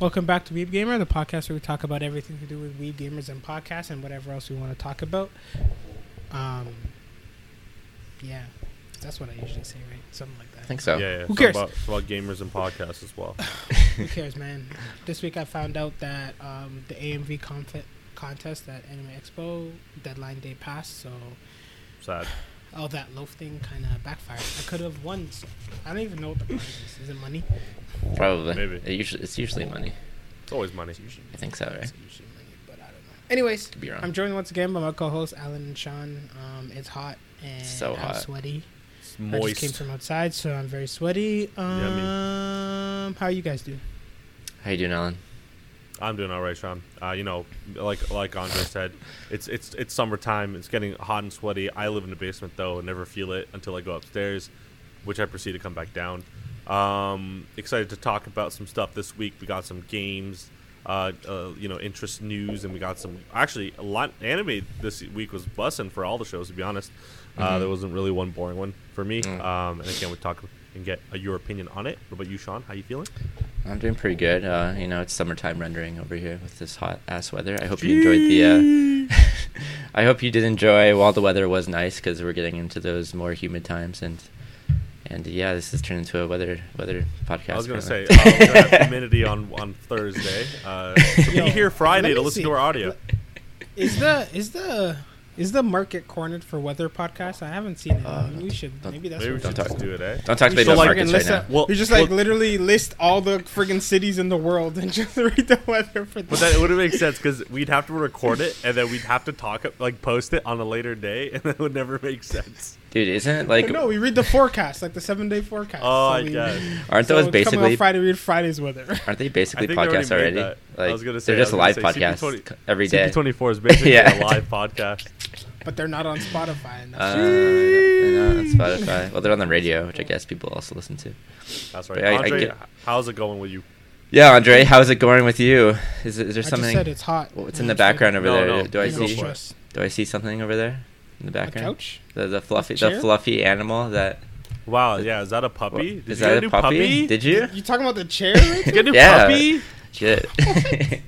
Welcome back to Weeb Gamer, the podcast where we talk about everything to do with Weeb Gamers and podcasts and whatever else we want to talk about. Um, yeah, that's what I usually say, right? Something like that. I that. think so. Yeah, yeah. Who cares? About, about gamers and podcasts as well. Who cares, man? This week I found out that um, the AMV conf- contest at Anime Expo deadline day passed, so Sad. All that loaf thing kind of backfired. I could have won. I don't even know what the prize is. Is it money? Probably. Maybe. It usually, it's usually money. It's always money. It's usually I think so, right? It's usually money, but I don't know. Anyways, Could be wrong. I'm joined once again by my co-hosts Alan and Sean. Um, it's hot and So I'm hot. sweaty. It's I just came moist. from outside, so I'm very sweaty. Um, how you guys do? How you doing, Alan? I'm doing all right, Sean. Uh, you know, like like Andre said, it's it's it's summertime. It's getting hot and sweaty. I live in the basement though, and never feel it until I go upstairs, which I proceed to come back down. Um, excited to talk about some stuff this week. We got some games, uh, uh, you know, interest news, and we got some actually a lot. Anime this week was bussing for all the shows. To be honest, uh, Mhm. there wasn't really one boring one for me. Mm. Um, and I can't wait to talk and get uh, your opinion on it. What about you, Sean? How you feeling? I'm doing pretty good. Uh, you know, it's summertime rendering over here with this hot ass weather. I hope you enjoyed the. Uh, I hope you did enjoy while the weather was nice because we're getting into those more humid times and. And yeah, this has turned into a weather weather podcast. I was gonna say apparently. uh, gonna have humidity on on Thursday. Uh, so Yo, be here Friday to listen see. to our audio. Is the is the is the market cornered for weather podcast? I haven't seen it. Uh, we should maybe that's Maybe we what Don't should talk- just do it, eh? Don't talk We about should those like markets right now. out- Well- we just like well- literally list all the friggin' cities in the world and just read the weather for this. But them. that wouldn't make sense because we'd have to record it and then we'd have to talk like post it on a later day, and that would never make sense. Dude, isn't it like no, we read the forecast, like the seven day forecast. Oh, So I guess. aren't so those coming basically out Friday? Read Friday's weather. aren't they I basically think they already podcasts already? that. I was gonna say- they're just live was gonna say podcasts CP20 every day. CP24 is basically Yeah. a live podcast. But they're not on Spotify. And Uh, that's I know, on Spotify. Well, they're on the radio, which I guess people also listen to. That's But right. I- I Andre, get- how's it going with you? Yeah, Andre, how's it going with you? Is, it, is there I something? just said it's hot. What's No, in the background over No, there? no, do I see? stress. Do I see something over there in the A background? couch? The the fluffy the chair? fluffy animal that Wow, yeah, is that a puppy? What- Did is you that get a new puppy? Did you? You talking about the chair? right Did you get a new Yeah. puppy? Shit.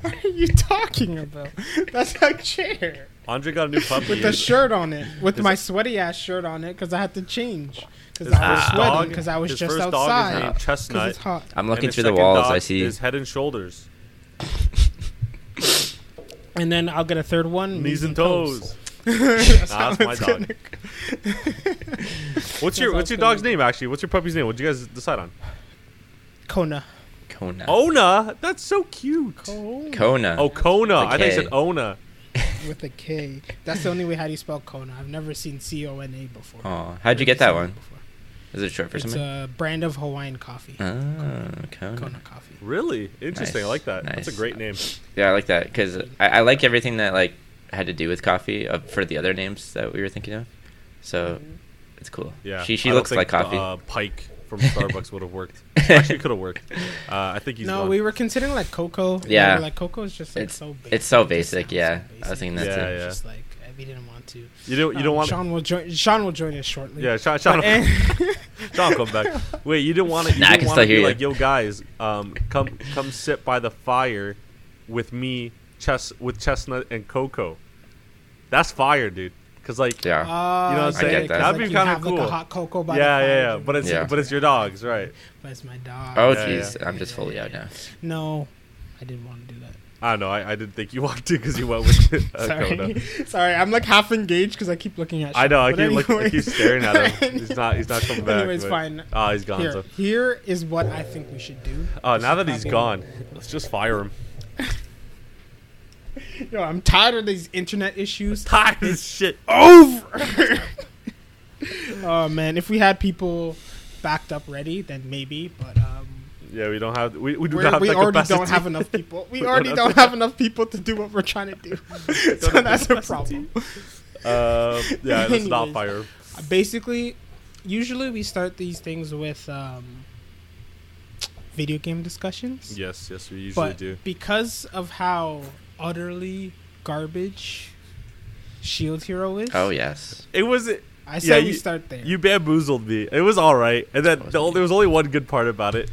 what are you talking about? That's a chair Andre got a new puppy. with a shirt on it, with Is my it- sweaty ass shirt on it because I had to change because I was sweating because I was his just first dog is outside named because Chestnut. it's hot. I'm looking his through the walls. I see. his Head and Shoulders. And then I'll get a third one. Knees and toes. toes. that's Nah, that's my dog. gonna- What's your What's your dog's name? Actually, what's your puppy's name? What'd you guys decide on? Kona. Kona. Ona. That's so cute. Kona. Kona. Oh, Kona. With a I thought you K. said Ona. With a K. That's the only way how do you spell Kona. I've never seen C O N A before. Oh, how'd you get that one? before. Is it short for It's something? a brand of Hawaiian coffee. Oh, Kona. Kona coffee. Really interesting. I like that. That's a great name. Yeah, I like that because I, I like everything that like had to do with coffee uh, for the other names that we were thinking of. So it's cool. Yeah. she she I looks like coffee. The, uh, Pike from Starbucks would have worked. Actually, could have worked. Uh, I think he's no, gone. we were considering like cocoa. Yeah. We like cocoa is just like It's- so. Basic. it's so basic, sounds yeah. so I was thinking that Yeah, too. yeah. Just like we didn't want to. You don't. You Um, don't want. Sean will join. Sean will join us shortly. Yeah, Sean. Sean, But, eh, Sean, come back. Wait, you didn't want to. You Nah, I didn't can still hear you. like, yo, guys, um, come come sit by the fire with me, chess with chestnut and cocoa. That's fire, dude. Cause like, yeah. Uh, You know what I'm yeah, saying? 'cause, That'd be you kinda have, Like cool. a hot cocoa by yeah, the yeah, yeah. But it's Yeah. but it's your dogs, right? But it's my dog. oh jeez, yeah. I'm just fully out now. No, I didn't want to do that. I don't know. I, I didn't think you wanted to because you went with uh, Sorry, Kona. sorry. I'm like half engaged because I keep looking at. I know. I keep But look, I keep staring at him. He's not. He's not coming back. Anyways, but- fine. Ah, he's gone. Here, So. here is what I think we should do. Oh, We now that he's gone, let's just fire him. Yo, I'm tired of these internet issues. Tired of this shit. Over. oh man, if we had people backed up ready, then maybe. But um, Yeah, we don't have. We, we do not have we already capacity. don't have enough people. We We don't already have don't have enough people to do what we're trying to do. so that's the a problem. Um, yeah, let's not fire. Basically, usually we start these things with um, video game discussions. Yes, yes, we usually but do. because of how utterly garbage Shield Hero is, Oh yes. It was I say we you- start there. you bamboozled me. It was all right, and then the, there was only one good part about it.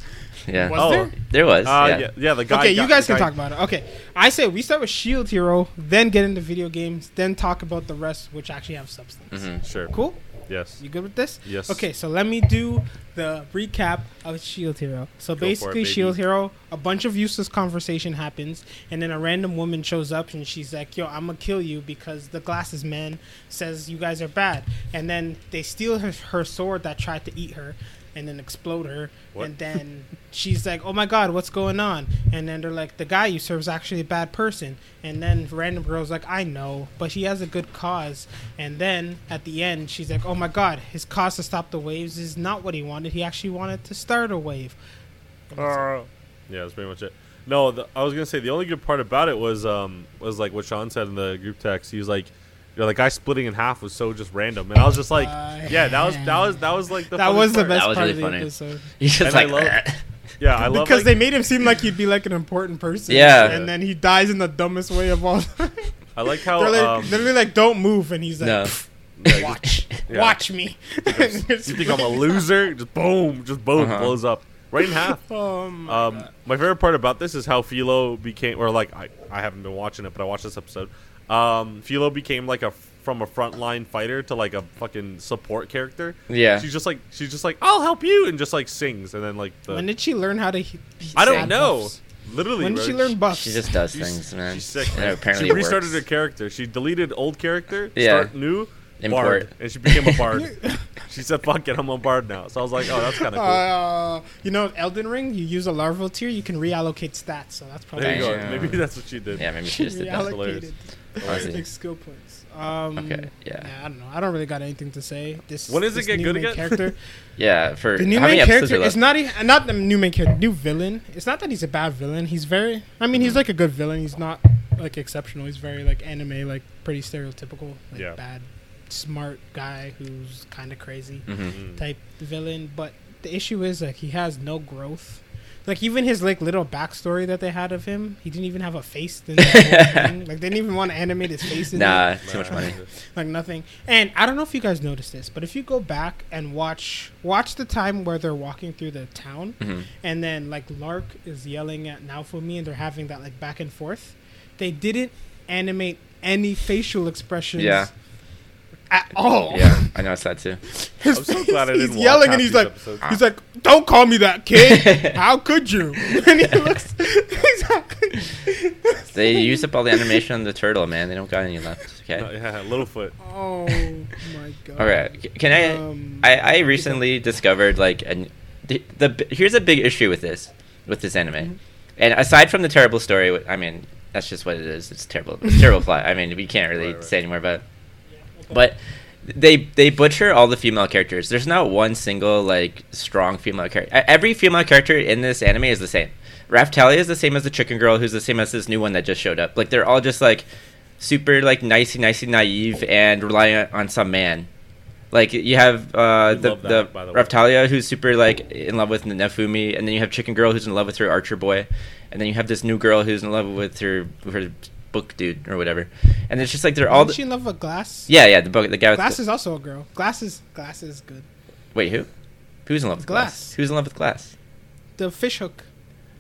Yeah. Was Oh. there? There was. Uh, yeah. yeah. yeah, the guy. okay, you guys can guy- talk about it. Okay, I say we start with Shield Hero, then get into video games, then talk about the rest, which actually have substance. Mhm. Sure. Cool. Yes. You good with this? Yes. Okay, so let me do the recap of Shield Hero. So Go for it, basically. Shield Hero, a bunch of useless conversation happens, and then a random woman shows up and she's like, "Yo, I'm gonna kill you because the Glasses Man says you guys are bad." And then they steal her, her sword that tried to eat her, and then explode her. What? And then she's like, "Oh my God, what's going on?" And then they're like, "The guy you serve is actually a bad person." And then random girl's like, "I know, but he has a good cause." And then at the end, she's like, "Oh my God, his cause to stop the waves is not what he wanted. He actually wanted to start a wave." It. Yeah, that's pretty much it. No, the, I was gonna say the only good part about it was um was like what Sean said in the group text. He was like, you know, the guy splitting in half was so just random, and I was just like, Uh, yeah, that was that was that was like the that funny was the part. best That was part really of the funny. episode He's just And I love- Yeah, I love because like, they made him seem like he'd be like an important person. Yeah. and then he dies in the dumbest way of all. time. I like how They're like, um, literally like, "Don't move," and he's like, no. yeah, just- "Watch, Yeah. watch me." you think I'm a loser? Just boom, just boom, Uh-huh. blows up right in half. Oh my Um, my favorite part about this is how Filo became, or like I, I haven't been watching it, but I watched this episode. Um, Filo became like a from a frontline fighter to like a fucking support character. Yeah. She's just like she's just like I'll help you and just like sings and then like the When did she learn how to? he- I don't know. buffs? Literally, When did bro. she learn buffs? She just does She's- things, man. She's sick. Man. apparently she restarted works. her character. She deleted old character, Yeah. start new, Import. bard, and she became a bard. she said, "Fuck it, I'm a bard now." So I was like, "Oh, that's kind of cool." Uh, you know, Elden Ring. You use a Larval Tear, you can reallocate stats. So that's probably there you go. Yeah. Maybe that's what she did. Yeah, maybe she just did that. Hilarious. Reallocated I like skill points. Um, Okay, yeah. I don't know. I don't really got anything to say. This When does it this get new good main again? Character. Yeah, for The new how main many character are is not even not the new main character, new villain. It's not that he's a bad villain. He's very. I mean, Mm-hmm. he's like a good villain. He's not like exceptional. He's very like anime, like pretty stereotypical, like Yeah. bad, smart guy who's kind of crazy Mhm. Mm. type villain. But the issue is like he has no growth. Like even his like little backstory that they had of him, he didn't even have a face. The whole thing. Like they didn't even want to animate his face. In it Nah, too much money. like nothing. And I don't know if you guys noticed this, but if you go back and watch watch the time where they're walking through the town, Mhm. and then like L'Arc is yelling at Naofumi, and they're having that like back and forth. They didn't animate any facial expressions. Yeah. At all. Yeah, I noticed that too. His I'm so glad I he's didn't watch yelling half and he's these like, episodes. he's like, "Don't call me that, kid. How could you?" And he looks. he's like- They used up all the animation on the turtle, man. They don't got any left. No, Okay. yeah, Littlefoot. oh my god. All right. c- Can I? Um, I, I recently discovered like an, the, the here's a big issue with this with this anime, Mhm. and aside from the terrible story, I mean that's just what it is. It's terrible. It's terrible plot. I mean we can't really Right, right. say anymore about. it. But they they butcher all the female characters. There's not one single like strong female character. Every female character in this anime is the same. Raphtalia is the same as the chicken girl, who's the same as this new one that just showed up. Like they're all just like super like nicey nicey naive and reliant on some man. Like you have uh, the that, the. Raphtalia who's super like in love with Naofumi, and then you have Chicken Girl who's in love with her Archer boy, and then you have this new girl who's in love with her with her book dude or whatever. And it's just like they're all Isn't the, she in love with Glass? yeah yeah the book the guy with Glass is also a girl. Glass is Glass is good. wait who who's in love with glass? Glass. Who's in love with Glass? The fish hook.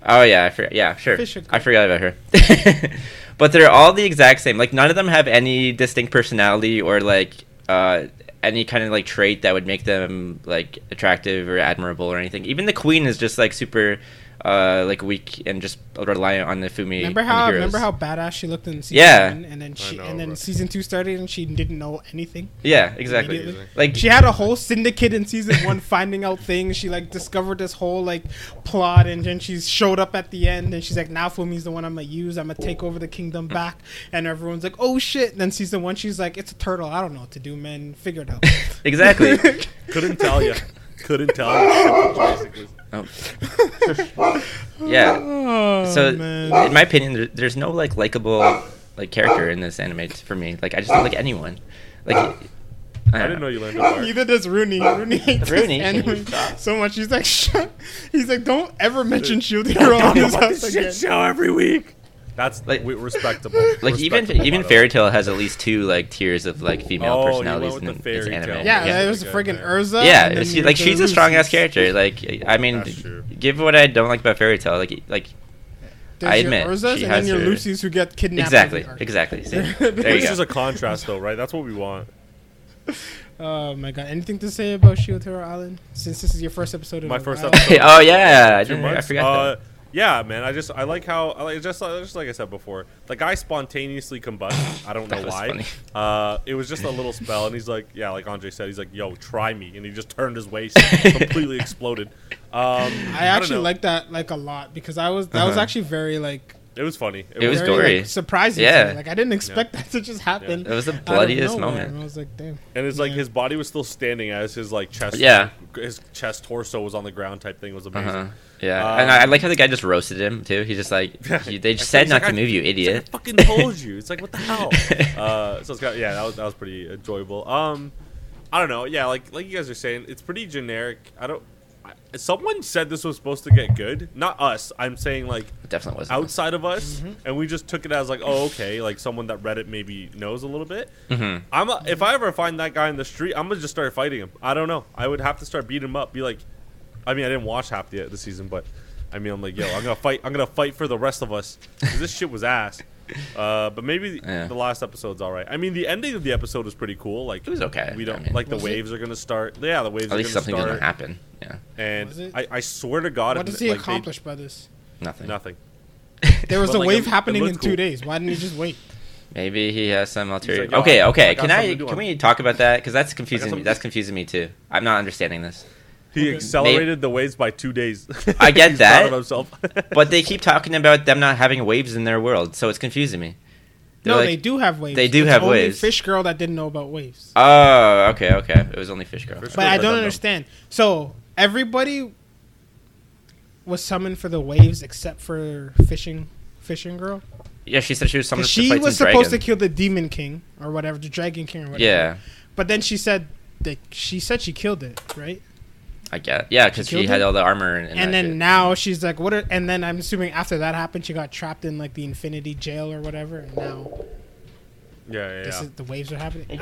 Oh yeah, I forgot. Yeah, sure. I forgot about her. but they're all the exact same. Like none of them have any distinct personality or like uh, any kind of like trait that would make them like attractive or admirable or anything. Even the queen is just like super uh, like weak and just reliant on Naofumi. Remember how remember how badass she looked in season Yeah. one, and then she know, and then bro. season two started and she didn't know anything. Yeah, exactly. Like She had a whole syndicate in season one, finding out things. She like discovered this whole like plot, and then she showed up at the end, and she's like, "Naofumi's the one I'm gonna use. I'm gonna take over the kingdom back." And everyone's like, "Oh shit!" And then season one, she's like, "It's a turtle. I don't know what to do, man. Figure it out." exactly. Couldn't tell you. Couldn't tell you. Basically. oh. yeah. oh, so man. in my opinion there, there's no like likable like character in this anime for me like i just don't like anyone like i, I don't didn't know you learned a bar. Neither does Rooney. Rooney hates Rooney, this anime so much. He's like, shut. He's like, don't ever mention Shield Hero on this house again. shit show every week. That's Like- like respectable. Like even Respectable, even by the Fairy way. Tale has at least two like tiers of like female Oh, personalities with in the its Fairy anime. Tale. Yeah, Yeah, it was good friggin' Erza. Yeah, and she, like she's a strong ass character. Like I mean, give what I don't like about Fairy Tail. Like like There's I your admit, Erzas, she and has then your her- Lucy's who get kidnapped. exactly every exactly. See, There there It's just a contrast, though, right? That's what we want. Oh my god! Anything to say about Shiotaro Island? Since this is your first episode of My first episode. oh yeah, I, didn't, I forgot Uh, that. Yeah, man. I just I like how I like just just like I said before. The guy spontaneously combusted. I don't know why. funny. Uh, it was just a little spell, and he's like, yeah, like Andre said, he's like, yo, try me, and he just turned his waist, completely exploded. Um, I don't actually like that like a lot because I was that was Uh-huh. actually very like It was funny. It was very, gory. like, surprising. Yeah. to me. like I didn't expect that to just happen. It was the bloodiest nowhere, moment. And I was like, damn. and it's like Yeah. his body was still standing as his like chest. Yeah. his chest torso was on the ground. Type thing It was amazing. Uh-huh. Yeah, Um, and I, I like how the guy just roasted him too. He's just like he, they just said not like, to I- move, you It's like, idiot. I fucking told you. It's like what the hell. uh, so it's got yeah, that was that was pretty enjoyable. Um, I don't know. Yeah, like like you guys are saying, it's pretty generic. I don't. I, someone said this was supposed to get good. Not us. I'm saying like It definitely wasn't. outside of us, Mm-hmm. and we just took it as like, oh, okay, like someone that read it maybe knows a little bit. hmm I'm a, if I ever find that guy in the street, I'm gonna just start fighting him. I don't know. I would have to start beating him up. Be like, I mean, I didn't watch half the the season, but I mean, I'm like, yo, I'm gonna fight. I'm gonna fight for the rest of us 'cause this shit was ass. Uh, but maybe Yeah. the last episode's all right. I mean, the ending of the episode was pretty cool. Like It was okay, We don't mean. like the Was it? waves are gonna start. Yeah, the waves At are least gonna something start. doesn't happen. Yeah, And I, I swear to God, What if, does he like, accomplish by this? nothing. Nothing. There was But, a like, wave it- it happening in looked two cool. days. Why didn't he just wait? Maybe he has some ulterior. like, okay, okay. I can I can we talk about that? Because that's confusing me. That's confusing me too. I'm not understanding this. He Okay. accelerated the waves by two days. I get He's that. Proud of himself. But they keep talking about them not having waves in their world, so it's confusing me. They're No, like, they do have waves. they do It's have only waves. Fish girl that didn't know about waves. Oh, okay, okay. It was only Fish Girl. Fish But Girl, I I don't don't know. understand. So everybody was summoned for the waves except for fishing, fishing girl. Yeah, she said she was summoned 'Cause to she fight was some supposed dragon. to kill the demon king or whatever, the dragon king or whatever. Yeah, But then she said that she said she killed it, right? I get. Yeah, because She she had it? all the armor and, and, And, then shit. now she's like, what? Are, and then I'm assuming after that happened, she got trapped in like the infinity jail or whatever. And now yeah, yeah. this yeah. is, the waves are happening.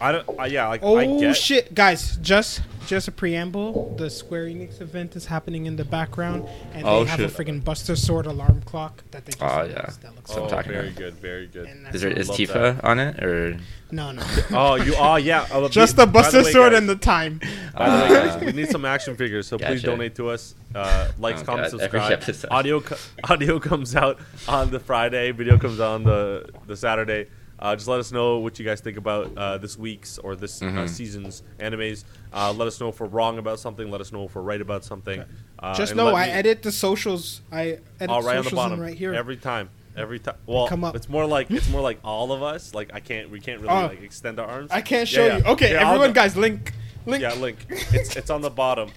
I don't- I. Uh, yeah, like I Oh get. shit, guys! Just just a preamble. The Square Enix event is happening in the background, and Oh, they have shit. a freaking Buster Sword alarm clock that they just Oh, announced. yeah. That looks what I'm Oh, so very about. good, very good. and Is there all- is love Tifa on it or? no no Oh, you. Oh, yeah. uh, just by the Buster way, Sword guys- and the time. By the way, Uh, guys, we need some action figures, so please donate to us. Uh, likes, Oh, comments, subscribe. Audio, co- audio comes out on the Friday. Video comes out on the the Saturday. Uh, just let us know what you guys think about uh, this week's or this uh, Mhm. season's animes. Uh, let us know if we're wrong about something. Let us know if we're right about something. Uh, just know I me- edit the socials. I edit all right on the socials bottom right here. every time. Every time. Well, come up. it's more like it's more like all of us. Like I can't. We can't really Oh. like extend our arms. I can't show yeah. you. Okay, Yeah, everyone, go- guys, link, link. Yeah, link. It's it's on the bottom.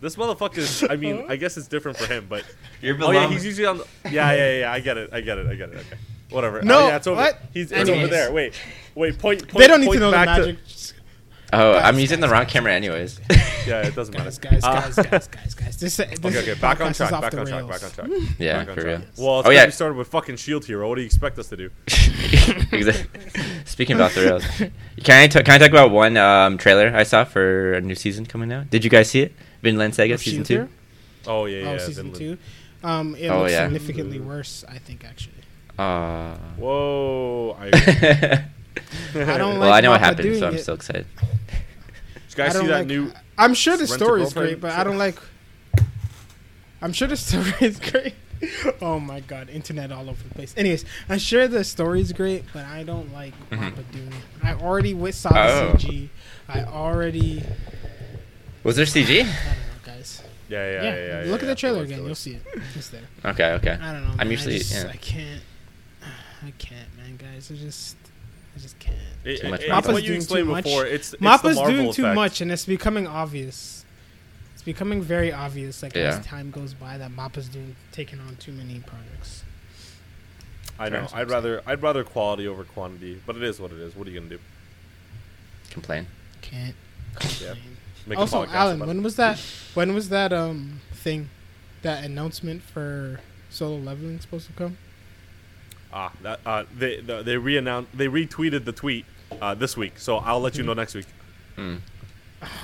This motherfucker is. I mean, I guess it's different for him, but You're oh yeah, he's usually on. The, yeah, yeah, yeah. I get it. I get it. I get it. Okay, whatever. No, oh, yeah, it's over. what? He's it's over there. Wait, wait. Point. point they don't need to know the back magic. Oh, Guys, I'm using the wrong guys, camera anyways. yeah, it doesn't matter. Guys, guys, Uh, guys, guys, guys, guys. This, this Okay, okay. Back on track. Back on track. Back on track. Yeah, Back on for track. real. Well, it's Oh, oh, yeah. we started with fucking Shield Hero. What do you expect us to do? Speaking about the rails, can I t- can I talk about one um, trailer I saw for a new season coming out? Did you guys see it? Vinland Saga season two. Oh yeah, yeah. oh, season Vinland. two. Um, it Oh, looks yeah. significantly worse, I think. Actually, Aw. Whoa! I, I I don't well, I know what happened, so I'm it. still excited. Did you guys see that like, new? I'm sure the story is great, but I don't like. I'm sure the story is great. Oh my god, internet all over the place. Anyways, I'm sure the story is great, but I don't like Mhm. Mappa doing it. I already wi- saw Oh. the CG. I already. Was there CG? I don't know, guys. Yeah, yeah, Yeah, yeah. yeah, look yeah, at the trailer again. there You'll see it. It's there. Okay, okay. I don't know. I'm man. usually- I, just, yeah. I can't. I can't, man, guys. I just. I just can't. It, Too much it- Mappa's it's what you doing explained too much. before. It's, it's Mappa's Marvel doing too effect. much, and it's becoming obvious. It's becoming very obvious, like Yeah. as time goes by, that Mappa's doing taking on too many projects. I know. I'd rather I'd rather quality over quantity, but it is what it is. What are you gonna do? Complain. Can't. Yeah. complain. Make a also, Alan, when it. was that? When was that um thing, that announcement for solo leveling supposed to come? Ah, that uh, they the, they re they retweeted the tweet uh, this week, so I'll let you know next week. Mm.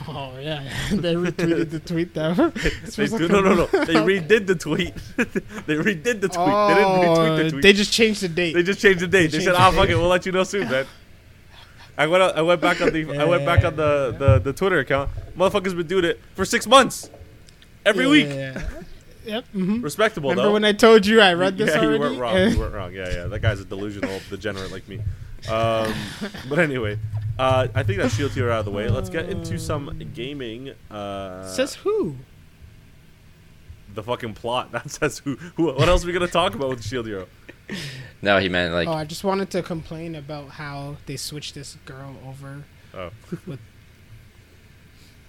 Oh yeah, they retweeted the tweet though. They do, no, no, no. They redid the tweet. they redid the tweet. they didn't retweet the Oh, tweet. they just changed the date. They just changed the date. They, They said, changed "Ah, the fuck it, we'll let you know soon, man." I went. out- I went back on the. I went back on the, the the Twitter account. Motherfuckers been doing it for six months, every Yeah, week. Yeah, yeah. Yep. hmm Respectable Remember though. when I told you I read this yeah, already? you weren't wrong. You weren't wrong. Yeah, yeah. That guy's a delusional degenerate like me. Um, but anyway, uh, I think that Shield Hero out of the way. Let's get into some gaming. Uh, Says who? the fucking plot. That says who. who what else are we gonna talk about with Shield Hero? No, he meant like oh, I just wanted to complain about how they switched this girl over. Oh,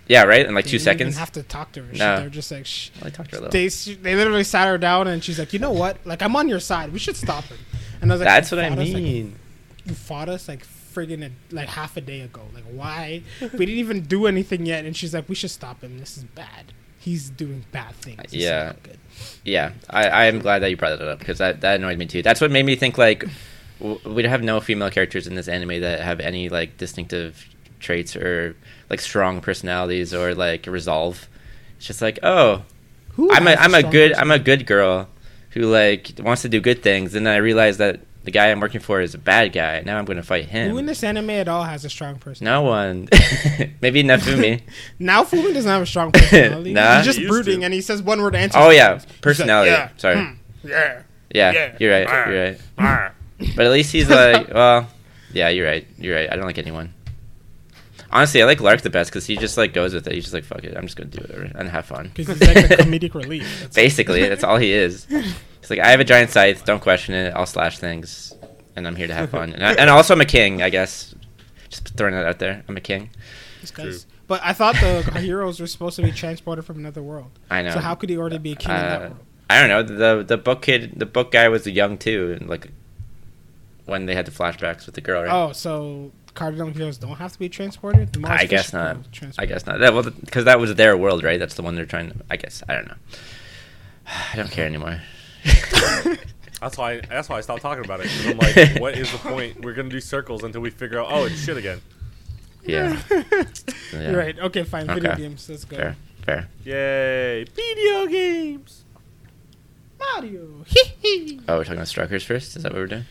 yeah, right in like They two didn't seconds. Even have to talk to her. No. They're just like, shh. I talked to her. They they literally sat her down and she's like, you know what? Like I'm on your side. We should stop him. And I was like, That's what I us, like, mean. you fought us like friggin' a, like half a day ago. Like why? we didn't even do anything yet. And she's like, we should stop him. This is bad. He's doing bad things. This Yeah. good. Yeah, I, I am glad that you brought that up because that, that annoyed me too. That's what made me think like we'd have no female characters in this anime that have any like distinctive traits or like strong personalities or like resolve. It's just like oh, Who I'm a has I'm a good I'm a good girl who like wants to do good things, and then I realize that the guy I'm working for is a bad guy. Now I'm going to fight him. Who in this anime at all has a strong person? no one. Maybe Naofumi. Naofumi doesn't have a strong personality. Nah. He's just He brooding to. and he says one word answers. oh yeah, things. He's like, personality. yeah, Sorry. hmm, yeah. Yeah, Yeah. you're right. Ah. You're right. ah. But at least he's like, well, yeah, you're right. You're right. I don't like anyone. Honestly, I like L'Arc the best because he just like goes with it. He's just like, fuck it, I'm just gonna do it and have fun. Because he's like a comedic relief. That's Basically, that's all he is. He's like, I have a giant scythe. Don't question it. I'll slash things, and I'm here to have fun. And, I, and also, I'm a king. I guess. Just throwing that out there. I'm a king. But I thought the heroes were supposed to be transported from another world. I know. So how could he already be a king in that Uh, world? I don't know. The the book kid, the book guy was young too, and like when they had the flashbacks with the girl. Right? Oh, so cardinal heroes don't have to be transported? The Mars I guess not. Girl I guess not. That well, because that was their world, right? That's the one they're trying to. I guess I don't know. I don't care anymore. That's why. That's why I stopped talking about it. I'm like, what is the point? We're gonna do circles until we figure out. Oh, it's shit again. Yeah. yeah. You're right. Okay, fine. Video Okay. games. Let's go. Fair. Fair. Yay! Video games. Mario. Hee hee. Oh, we're talking about Strikers first. Is that what we're doing?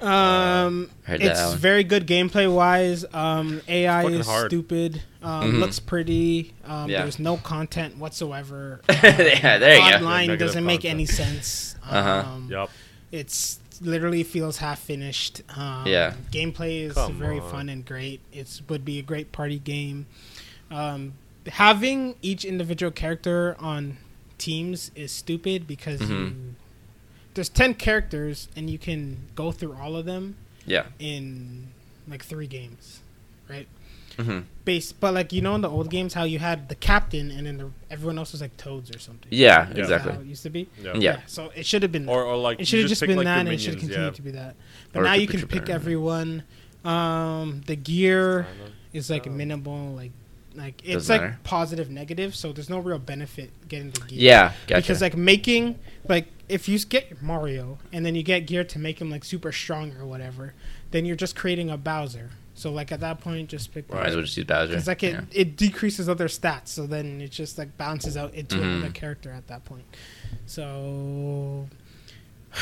Um, Heard it's very good gameplay wise. Um, AI is hard. stupid. Um, Mhm. looks pretty. Um, Yeah. There's no content whatsoever. yeah, there you go. Online Negative doesn't make content. any sense. Uh-huh. Um, Yup. It's literally feels half finished. Um, Yeah. Gameplay is Come very on. fun and great. It would be a great party game. Um, having each individual character on teams is stupid because Mhm. you, there's 10 characters and you can go through all of them Yeah. in like three games, right? hmm Base, but like you know in the old games how you had the captain and then the, everyone else was like toads or something. Yeah. Yeah. Exactly. how it used to be. Yeah. Yeah. So it should have been. Or, or like it should have just pick, been like, that, your and it should continue yeah. to be that. But Or now you can pick banner. everyone. Um, the gear is like Oh. minimal, like like it's Doesn't like matter. positive, negative. So there's no real benefit getting the gear. Yeah. Gotcha. Because like making like if you get Mario and then you get gear to make him like super strong or whatever, then you're just creating a Bowser. So like at that point, just pick Might as well just use Bowser. because like it, yeah. it decreases other stats, so then it just like bounces out into Mhm. another character at that point. So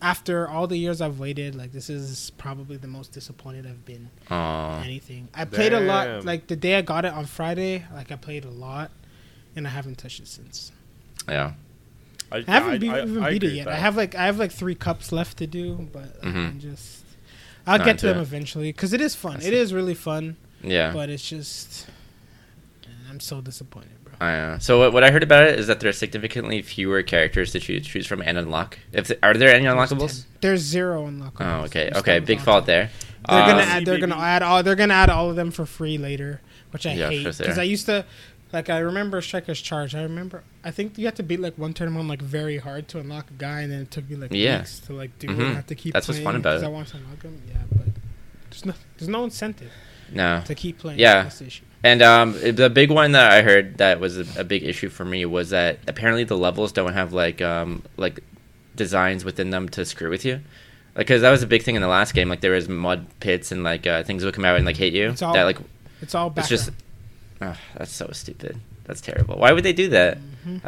after all the years I've waited, like this is probably the most disappointed I've been Aw. anything. I played a lot like the day I got it on Friday, like I played a lot and I haven't touched it since. Yeah. I haven't be- I- even I beat it yet. I have like I have like 3 cups left to do, but like, Mhm. I'm just I'll Not get to them it. eventually cuz it is fun. I It see. is really fun, Yeah. but it's just I'm so disappointed, bro. I know. So what, what I heard about it is that there are significantly fewer characters to choose choose from and unlock. If are there any unlockables? 10. There's zero unlockables. Oh, okay. There's Okay. Big fault there. They're gonna Um, add. They're gonna add all. They're gonna add all of them for free later, which I Yeah, hate for sure. because I used to. Like I remember Striker's Charge. I remember. I think you have to beat like one tournament like very hard to unlock a guy, and then it took me like Yeah. weeks to like do. It. I have to keep. That's what's fun about it. I want to unlock him. Yeah, but there's no. There's no incentive. No. to keep playing Yeah. And um, the big one that I heard that was a, a big issue for me was that apparently the levels don't have like um, like designs within them to screw with you. Because that was a big thing in the last game. Like there was mud pits and like uh, things would come out and like hit you. It's all that like It's all it's just oh, that's so stupid. That's terrible. Why would they do that? Mhm.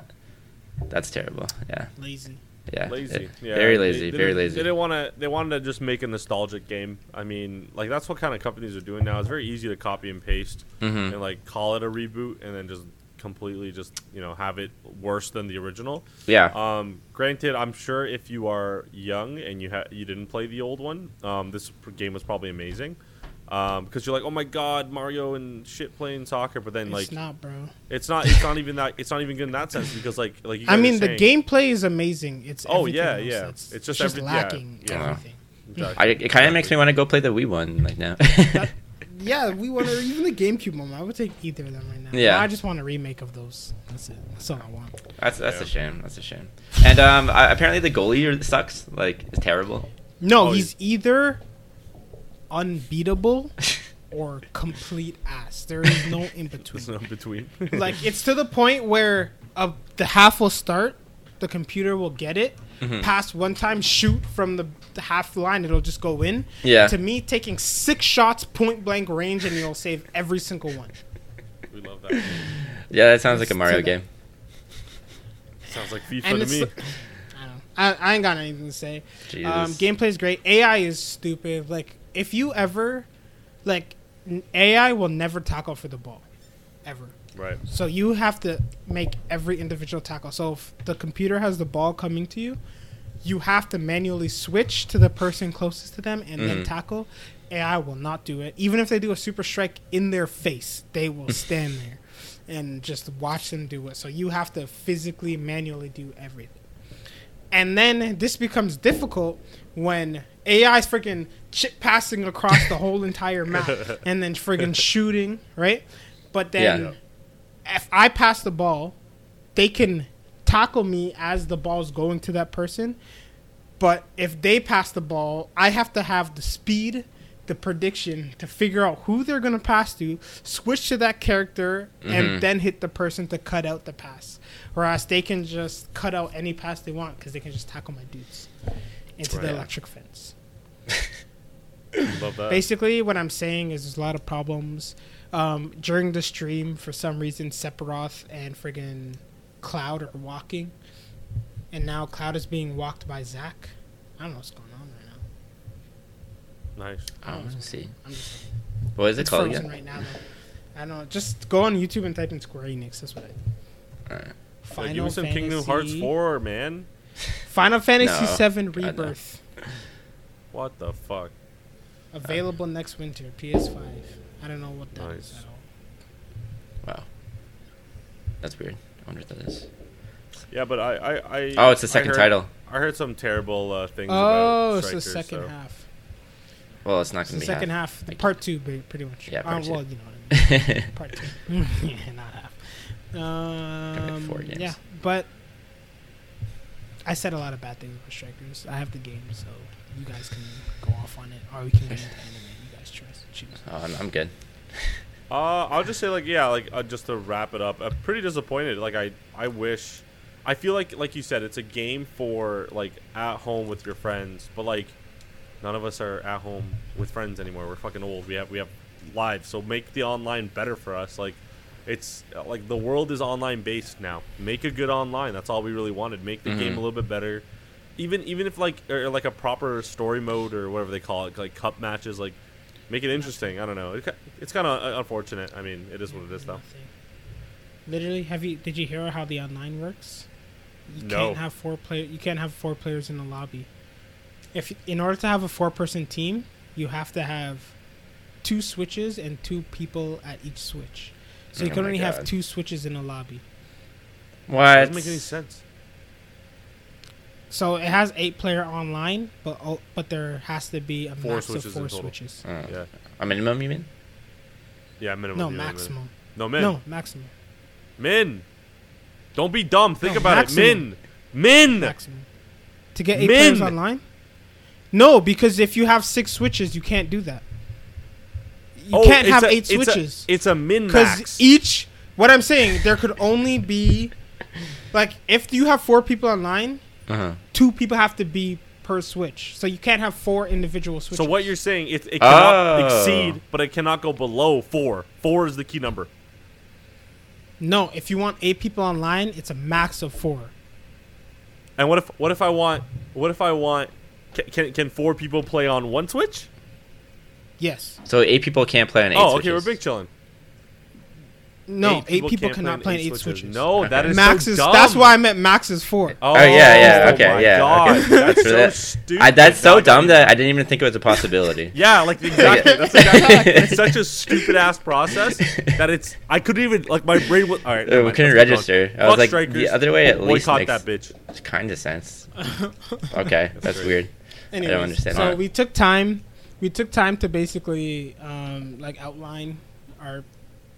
That's terrible. Yeah, lazy. yeah. lazy. It- yeah, very lazy. they very didn't- lazy. They didn't want to. They wanted to just make a nostalgic game. I mean, like that's what kind of companies are doing now. It's very easy to copy and paste hmm and like call it a reboot and then just completely just you know have it worse than the original. Yeah. Um, granted, I'm sure if you are young and you ha- you didn't play the old one, um, this game was probably amazing. Um, because you're like, oh my god, Mario and shit playing soccer, but then like it's not, bro. it's not it's not even that it's not even good in that sense because like like you I mean, the gameplay is amazing. It's Oh, yeah, else yeah. that's- It's just just every- lacking yeah. everything. Exactly. I, it kind of makes me want to go play the Wii one like now. Yeah, we want to even the GameCube one. I would take either of them right now. Yeah. I just want a remake of those. That's it. That's all I want. that's that's Yeah. a shame. That's a shame. And um, I, apparently the goalie sucks. Like, it's terrible. No, Oh, he's either unbeatable or complete ass. There is no in There's between. no in between. like it's to the point where uh, the half will start, the computer will get it, Mhm. pass one time, shoot from the, the half line, it'll just go in. Yeah. To me, taking six shots point blank range and you'll save every single one. we love that. Yeah, that sounds like a Mario to game. Sounds like FIFA And to it's me. I don't. I, I ain't got anything to say. Um, gameplay is great. AI is stupid. Like if you ever, like, AI will never tackle for the ball, ever. Right. So you have to make every individual tackle. So if the computer has the ball coming to you, you have to manually switch to the person closest to them and then Mhm. tackle. AI will not do it. Even if they do a super strike in their face, they will stand there and just watch them do it. So you have to physically, manually do everything. And then this becomes difficult when AI's freaking chip passing across the whole entire map and then friggin' shooting, right? But then Yeah. if I pass the ball, they can tackle me as the ball's going to that person. But if they pass the ball, I have to have the speed, the prediction to figure out who they're going to pass to, switch to that character, Mhm. and then hit the person to cut out the pass. Whereas they can just cut out any pass they want because they can just tackle my dudes into the electric fence. Love that. Basically, what I'm saying is there's a lot of problems. Um, during the stream, for some reason, Sephiroth and friggin' Cloud are walking, and now Cloud is being walked by Zack. I don't know what's going on right now. Nice. I don't want to see. I'm just What is it it's called again? right now. Though. I don't know. Just go on YouTube and type in Square Enix. That's what I. Alright. Yeah, Final give me some Fantasy, Kingdom Hearts 4, man. Final Fantasy No, VII. Rebirth What the fuck? Available next winter. PS5. I don't know what that is Nice. at all. Wow. That's weird. I wonder what that is. Yeah, but I, I, I Oh, it's the I second heard- title. I heard some terrible uh, things Oh, about it's the second so- half. Well, it's not going the to be the second half. half, Like- part two, pretty much. Yeah, part Uh, two. well, you know what I mean. part two. yeah, not half. Um, four games. Yeah, but I said a lot of bad things about Strikers. I have the game, so you guys can go off on it, or we can get into anime. You guys choose. Choose. Oh, I'm, I'm good. Uh, I'll just say like yeah, like uh, just to wrap it up, I'm pretty disappointed. Like I, I wish, I feel like like you said, it's a game for like at home with your friends, but like none of us are at home with friends anymore. We're fucking old. We have we have lives, so make the online better for us. Like it's uh, like the world is online based now. Make a good online. That's all we really wanted. Make the game Mhm. a little bit better. Even even if like or like a proper story mode or whatever they call it, like cup matches, like make it interesting. I don't know. It, it's kind of unfortunate. I mean, it is what it is though. Literally, have you? Did you hear how the online works? You No. can't have four player. You can't have four players in the lobby. If in order to have a four-person team, you have to have two switches and two people at each switch. So oh you Oh can only God. have two switches in a lobby. What? doesn't make any sense. So it has eight-player online, but oh, but there has to be a Four max switches in four switches. Oh. Yeah, A minimum, you mean? yeah, minimum. No, yeah, minimum. maximum. No, min. No, maximum. Min. Don't be dumb. Think No, about maximum. it. Min. Min. Maximum. To get eight Min. players online? No, because if you have six switches, you can't do that. you Oh, can't have a- eight it's a- switches It's a min because max. each. What I'm saying, there could only be, like, if you have four people online, Uh-huh. Two people have to be per switch. So you can't have four individual switches. So what you're saying, it, it cannot Oh. exceed, but it cannot go below four. Four is the key number. No, if you want eight people online, it's a max of four. And what if what if I want what if I want can can, can four people play on one switch? Yes. So eight people can't play on eight. oh, okay, we're big chilling. No, eight people, can't cannot play on eight switches. No, that is max so is dumb. that's why I meant max is four. Oh, yeah, yeah, okay, my yeah, God, okay. that's so that- stupid. I, that's so dog. dumb that I didn't even think it was a possibility. Yeah, like exactly. That's exactly. it's such a stupid ass process that it's. I couldn't even like my brain. Was, all right, never we mind, couldn't let's register. I was Fuck like, strikers. the other way at least Boycott makes that bitch. kind of sense. Okay, that's great. weird. Anyways, I don't understand So we took time. We took time to basically um, like outline our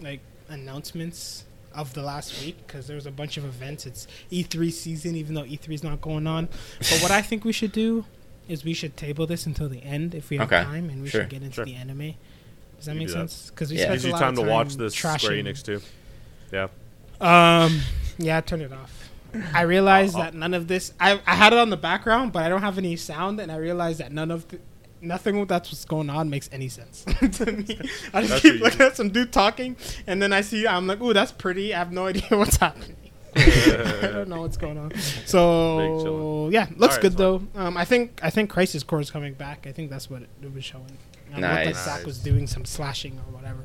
like announcements of the last week because there was a bunch of events. It's E3 season, even though E3 is not going on. But what I think we should do is we should table this until the end if we have Okay, time, and we sure. should get into Sure. the anime. Does that You make do sense? Because we Yeah. spent a lot time of to watch this trashing. Square Enix too. Yeah. Um, yeah, turn it off. I realized Oh, oh. that none of this. I I had it on the background, but I don't have any sound, and I realized that none of the, nothing that's what's going on makes any sense to me. I just That's keep what you looking at some dude talking, and then I see I'm like, "Ooh, that's pretty." I have no idea what's happening. I don't know what's going on. So yeah, looks Alright, good it's though. Um, I think I think Crisis Core is coming back. I think that's what it, it was showing. Um, It looked like Nice. Zack was doing some slashing or whatever.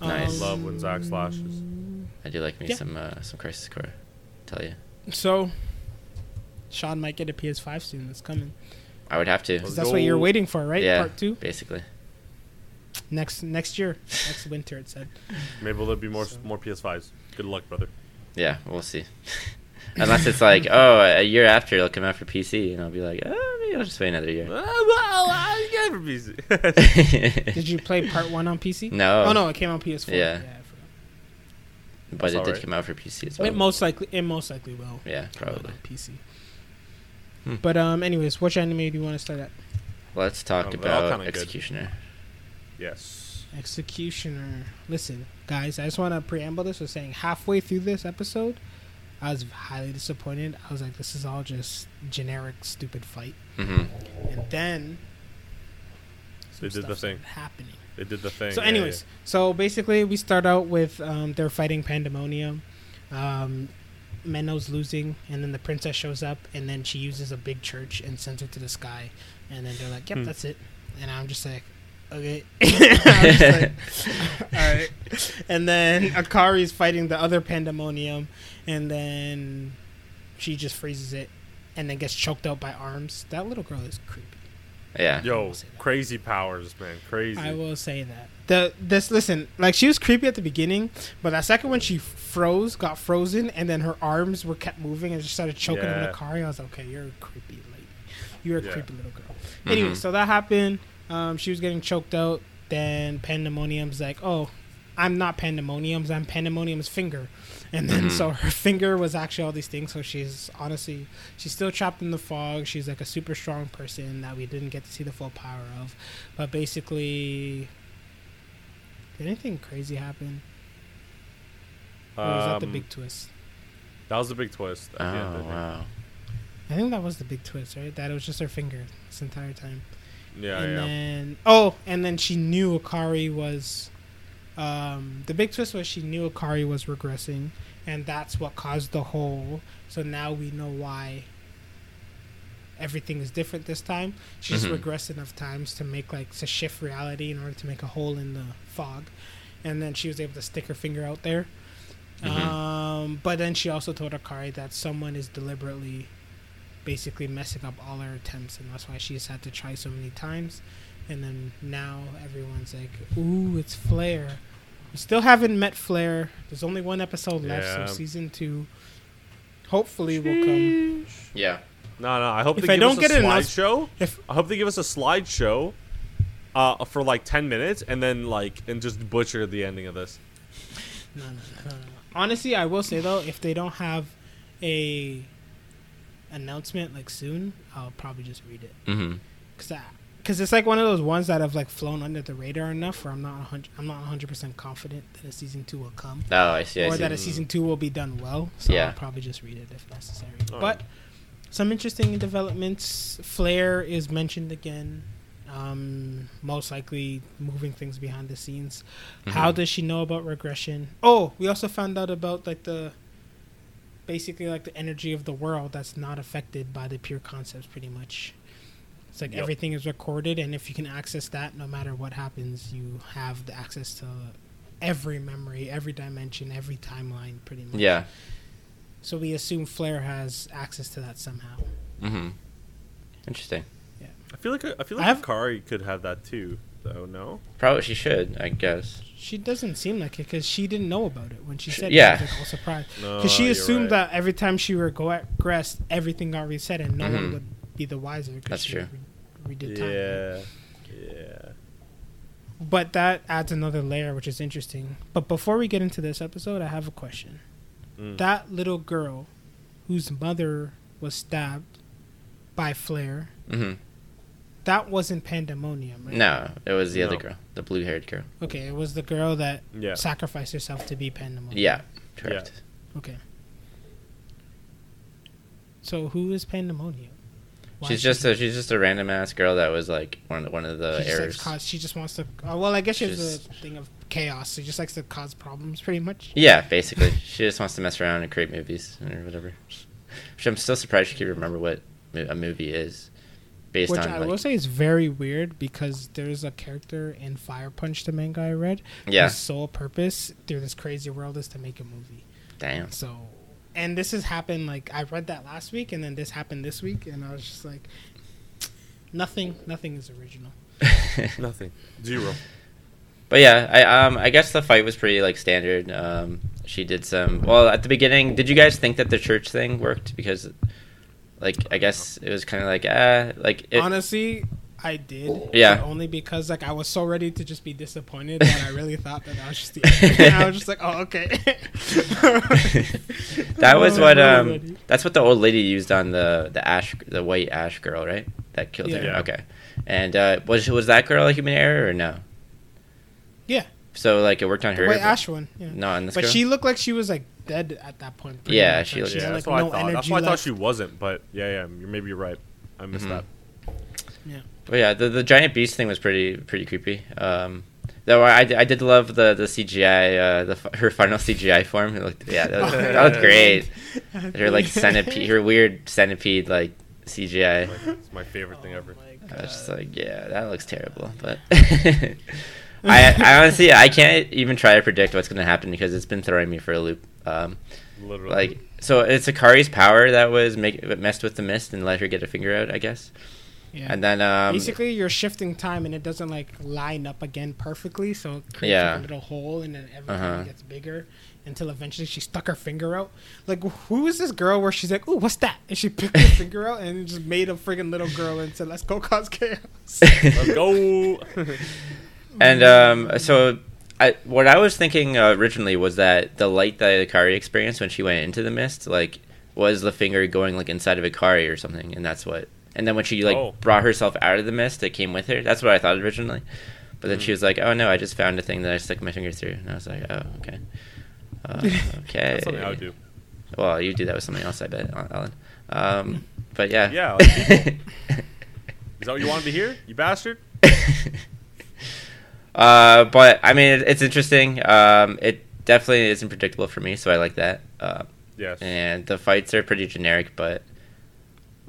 Nice. Love when Zack slashes. I do like me Yeah. some uh, some Crisis Core. Tell you, So, Sean might get a PS5 soon. It's coming. I would have to. 'Cause Let's that's what you're waiting for, right? yeah, Part two basically. next next year, next winter. It said. Maybe there'll be more So- more PS5s. Good luck, brother. Yeah, we'll see. Unless it's like, oh, a year after it'll come out for PC, and I'll be like, oh, maybe I'll just wait another year. Uh, well, I get for PC. Did you play part one on PC? No. Oh no, it came on PS4. Yeah. I forgot. but That's it did right. come out for PC as well. It most likely it most likely will. yeah, probably. PC. Hmm. But um, anyways, which anime do you want to start at? Let's talk Um, about kinda good. Executioner. yes. Executioner. Listen, guys, I just want to preamble this with saying halfway through this episode, I was highly disappointed. I was like, this is all just generic, stupid fight. hmm And then They did the thing. happening. They did the thing. So, yeah, anyways, so basically, we start out with um, they're fighting Pandemonium. Um, Menou's losing, and then the princess shows up, and then she uses a big church and sends her to the sky. And then they're like, "Yep, Hmm. that's it." And I'm just like, "Okay." I'm just like, All right. And then Akari's fighting the other Pandemonium, and then she just freezes it, and then gets choked out by arms. That little girl is creepy. Yeah. yeah. Yo, will say that. crazy powers, man. Crazy. I will say that. The this listen, like she was creepy at the beginning, but that second when she froze, got frozen, and then her arms were kept moving and just started choking on Yeah. the car. I was like, okay, you're a creepy lady. You're a Yeah. creepy little girl. Anyway, Mhm. so that happened. Um, she was getting choked out. Then Pandemonium's like, oh, I'm not Pandemonium's. I'm Pandemonium's finger. And then Mhm. so her finger was actually all these things. So she's honestly, she's still trapped in the fog. She's like a super strong person that we didn't get to see the full power of. But basically, did anything crazy happen? Or was that the Um, big twist? That was the big twist. Oh the end, I think. wow. I think that was the big twist, right? That it was just her finger this entire time. Yeah, and yeah. then oh, and then she knew Akari was. Um, the big twist was she knew Akari was regressing, and that's what caused the hole. So now we know why. Everything is different this time. She's Mhm. regressed enough times to make like to shift reality in order to make a hole in the fog, and then she was able to stick her finger out there. Mhm. Um, but then she also told Akari that someone is deliberately basically messing up all her attempts, and that's why she's had to try so many times. And then now everyone's like, "Ooh, it's Flare." We still haven't met Flare. There's only one episode left, Yeah. so season two hopefully will come. Yeah. No, no. I hope If they I give don't us a get it announced- slideshow. If I hope they give us a slideshow uh, for like ten minutes, and then like and just butcher the ending of this. no, no, no, no. honestly, I will say though, if they don't have a announcement like soon, I'll probably just read it. hmm Cause I, because it's like one of those ones that have like flown under the radar enough where I'm not 100, I'm not 100 percent confident that a season two will come Oh, I see. I or see. that a season two will be done well. So Yeah. I'll probably just read it if necessary. Alright. But some interesting developments. Flare is mentioned again. Um, most likely moving things behind the scenes. How Mhm. does she know about regression? Oh, we also found out about like the basically like the energy of the world that's not affected by the pure concepts pretty much. It's like Yep. everything is recorded and if you can access that no matter what happens, you have the access to every memory, every dimension, every timeline pretty much. Yeah. So we assume Flare has access to that somehow. Mm-hmm. Interesting. Yeah. I feel like I feel I like have- Kari could have that too, though. No. Probably she should, I guess. She doesn't seem like it because she didn't know about it when she said yeah. it. I was like, all surprised. No. Because she assumed right. that every time she regressed, everything got reset and no Mhm. one would be the wiser. 'cause That's she true. Re- redid time. Yeah. Yeah. But that adds another layer, which is interesting. But before we get into this episode, I have a question. Mm. That little girl whose mother was stabbed by Flare, Mm-hmm. that wasn't Pandemonium, right? No, it was the other girl, the blue-haired girl. Okay, it was the girl that Yeah. sacrificed herself to be Pandemonium. Yeah, correct. Okay. So who is Pandemonium? Why She's just she- a she's just a random ass girl that was like one of one of the she just, cause, she just wants to. Uh, well, I guess she has Just- a thing of chaos. She just likes to cause problems, pretty much. Yeah, basically, she just wants to mess around and create movies or whatever. Which I'm still surprised she can remember what a movie is, based Which on I like will say is very weird because there's a character in Fire Punch, the manga I read. yeah. Whose sole purpose through this crazy world is to make a movie. Damn. So, and this has happened. Like I read that last week, and then this happened this week, and I was just like, nothing, nothing is original. Nothing. Zero. But yeah, I um I guess the fight was pretty like standard. Um, she did some well at the beginning. Did you guys think that the church thing worked? Because, like, I guess it was kind of like ah like it, Honestly, I did. Yeah. only because like I was so ready to just be disappointed that I really thought that I was just the end. I was just like, oh okay. that was what really um ready. that's what the old lady used on the the ash the white ash girl right that killed her Yeah. Yeah. okay and uh was was that girl a human error or no Yeah. so like it worked on her Wait, but Ash one. Yeah. not on this But girl she looked like she was like dead at that point. Yeah, much. she Like, looked- she Yeah, had, that's like why no I thought. That's why I thought she wasn't. But yeah, yeah, you're, maybe you're right. I missed Mhm. that. But yeah, the the giant beast thing was pretty pretty creepy. Um, though I, I did love the the CGI, uh, the her final CGI form. It looked yeah, that, was, that looked great. Her like centipede, her weird centipede like CGI. Like, it's my favorite thing ever. Oh I was just like, yeah, that looks terrible. But I I honestly I can't even try to predict what's gonna happen because it's been throwing me for a loop. Um, Literally. like so it's Akari's power that was make messed with the mist and let her get a finger out, I guess. Yeah. And then um, Basically, you're shifting time, and it doesn't like line up again perfectly, so it creates Yeah. like, a little hole, and then every time Uh-huh. gets bigger until eventually she stuck her finger out. Like, who is this girl where she's like, "Ooh, what's that?" and she picked her finger out and just made a friggin' little girl and said, "Let's go cause chaos." Let's go. And um, so, I what I was thinking uh, originally was that the light that Akari experienced when she went into the mist, like, was the finger going like inside of Akari or something, and that's what. And then when she like Oh. brought herself out of the mist, it came with her. That's what I thought originally. But then she was like, "Oh no, I just found a thing that I stuck my finger through," and I was like, "Oh okay, uh, okay." That's something I would do. Well, you do that with something else, I bet, Alan. Um, but yeah, Yeah, like Is that what you wanted to hear? You bastard. Uh, but I mean, it, it's interesting. Um, it definitely isn't predictable for me, so I like that. Uh, Yes. and the fights are pretty generic, but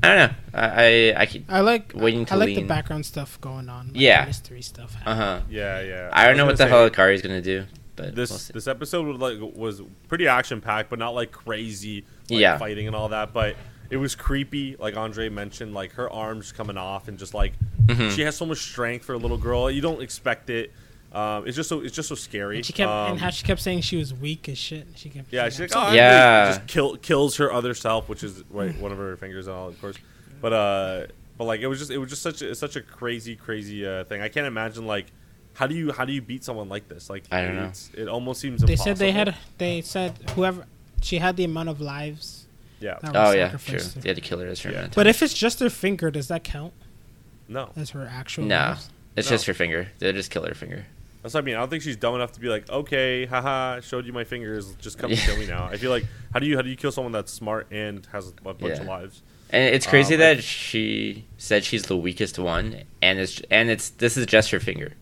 I don't know. I I, I could, I like Waiting to I like the background stuff going on. like Yeah. mystery stuff. uh huh. Yeah, yeah. I don't know what the hell say, Akari's gonna do, but This we'll this episode was like was pretty action packed, but not like crazy like, Yeah. fighting and all that. But it was creepy, like Andre mentioned, like her arms coming off and just like Mhm. she has so much strength for a little girl. You don't expect it. Um, it's just so it's just so scary. And she kept um, and how she kept saying she was weak as shit. She kept Yeah, saying, she's "I'm like, so oh, Yeah. yeah. Just kill, kills her other self, which is right, one of her fingers and all, of course. But uh, but like it was just it was just such a such a crazy crazy uh, thing. I can't imagine like how do you how do you beat someone like this? Like I don't know. It almost seems. They said they had. They said whoever she had the amount of lives. Yeah. That Oh yeah, true. sacrificed They had to kill her as her Yeah. But if it's just her finger, does that count? No, as her actual. No, moves? it's No. just her finger. They just kill her finger. That's what I mean. I don't think she's dumb enough to be like, okay, haha, showed you my fingers, just come and Yeah. kill me now. I feel like how do you how do you kill someone that's smart and has a bunch of lives? And it's crazy Um, I- that she said she's the weakest one, and it's and it's this is just her finger.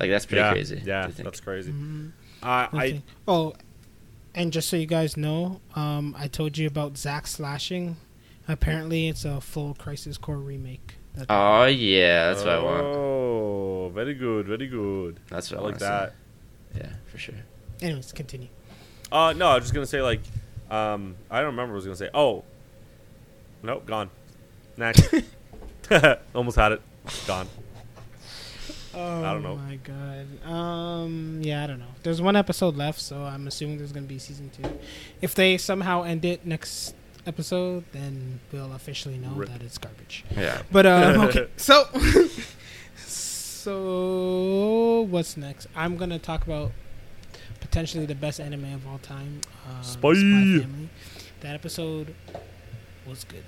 Like that's pretty yeah, crazy. yeah, to think. that's crazy. Mhm. Uh, I oh, and just so you guys know, um, I told you about Zack slashing. Apparently, it's a full Crisis Core remake. That- Oh yeah, that's what I want. Oh, very good, very good. That's I what I, like that. see. Yeah, for sure. Anyways, continue. Uh, no, I was just gonna say like, um, I don't remember. what I was gonna say. Oh, nope, gone. Next. Almost had it. Gone. Oh I don't know. my god. Um. Yeah, I don't know. There's one episode left, so I'm assuming there's gonna be season two. If they somehow end it next episode, then we'll officially know that it's garbage. Yeah. But um, okay. So, so what's next? I'm gonna talk about potentially the best anime of all time. Uh, Spy. Family. That episode was good.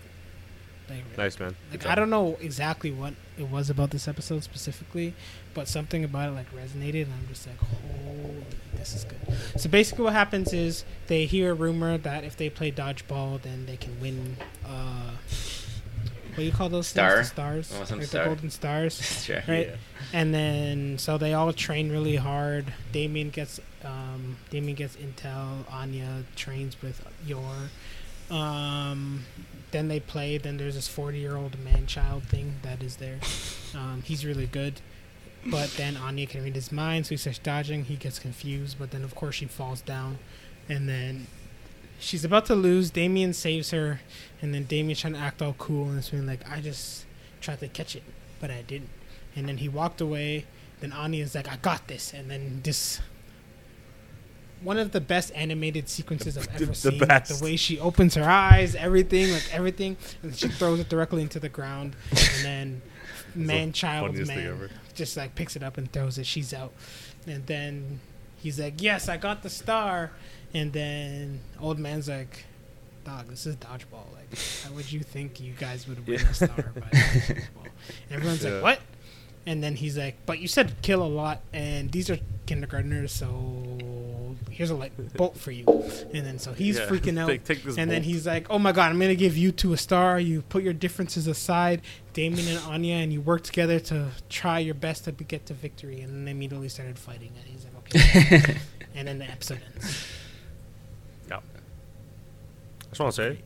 Like, really Nice man. like Good I job. don't know exactly what it was about this episode specifically, but something about it like resonated, and I'm just like, holy, this is good. So basically, what happens is they hear a rumor that if they play dodgeball, then they can win. Uh, what do you call those Star? things? The stars, Oh, like star. the golden stars. Sure. Right. Yeah. And then so they all train really hard. Damian gets um, Damian gets intel. Anya trains with Yor. Um, then they play. Then there's this 40 year old man child thing that is there. Um, he's really good. But then Anya can read his mind, so he starts dodging. He gets confused, but then of course she falls down, and then she's about to lose. Damian saves her, and then Damian's trying to act all cool and it's being like, "I just tried to catch it, but I didn't." And then he walked away. Then Anya's like, "I got this," and then this. One of the best animated sequences I've ever the seen. like, the way she opens her eyes, everything, like everything, and she throws it directly into the ground, and then man, child, man, just like picks it up and throws it. She's out, and then he's like, "Yes, I got the star," and then old man's like, "Dog, this is dodgeball. Like, how would you think you guys would win a star by dodgeball?" And everyone's Yeah. like, "What?" And then he's like, "But you said kill a lot, and these are kindergartners, so here's a light bolt for you." And then so he's Yeah. freaking out. Take, take this And then he's like, "Oh my god, I'm gonna give you two a star. You put your differences aside, Damian and Anya, and you work together to try your best to get to victory." And then they immediately started fighting, and he's like, "Okay." and then the episode ends. Yeah. I just want to say,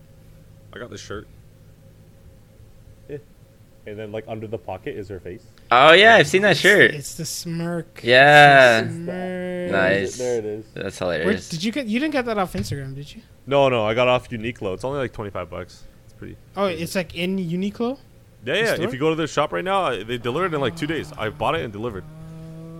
I got this shirt. Yeah. And then, like under the pocket is her face. Oh yeah, I've seen that shirt. It's the smirk. Yeah. The smirk. Nice. There it is. That's Where, hilarious. did you get? You didn't get that off Instagram, did you? No, no, I got off Uniqlo. It's only like twenty five bucks. It's pretty. Oh, it's like in Uniqlo. Yeah, yeah. store? If you go to their shop right now, uh, they delivered in like two days. I bought it and delivered.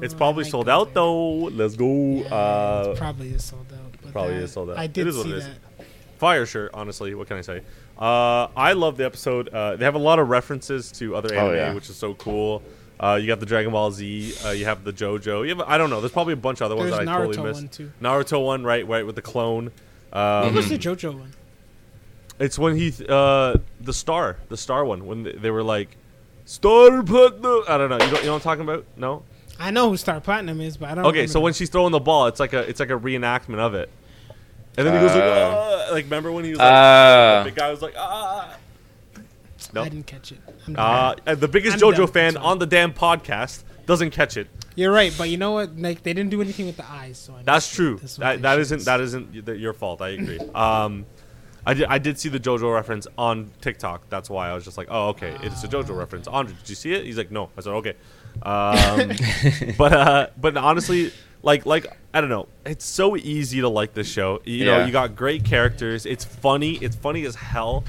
It's Oh, probably sold out there. though. Let's go. Yeah, uh, it's probably is sold out. But probably that- is sold out. I It did is what see it is. that. fire shirt. Honestly, what can I say? Uh, I love the episode. Uh, they have a lot of references to other Oh, anime, yeah. which is so cool. Uh, you got the Dragon Ball Z. Uh, you have the JoJo. You have I don't know. There's probably a bunch of other ones There's that I Naruto totally missed. one too. Naruto one, right? Right with the clone. Um, What was the JoJo one? It's when he, th- uh, the star, the star one, when they, they were like, Star Platinum. I don't know. You, don't, you know what I'm talking about? No. I know who Star Platinum is, but I don't. Okay, remember so when she's throwing the ball, it's like a, it's like a reenactment of it. And then he goes like, Uh. ah, like remember when he was like, Uh. the big guy was like, ah. No. I didn't catch it. I'm Uh, the biggest I'm. JoJo fan on the damn podcast doesn't catch it. You're right, but you know what? Like they didn't do anything with the eyes, so I That's true. That's what That, they that should isn't that isn't your fault. I agree. um, I did I did see the JoJo reference on TikTok. That's why I was just like, oh okay, it's a JoJo reference. Andre, did you see it? He's like, no. I said okay. Um, but uh, but honestly, like like I don't know. It's so easy to like this show. You know, you got great characters. It's funny. It's funny as hell.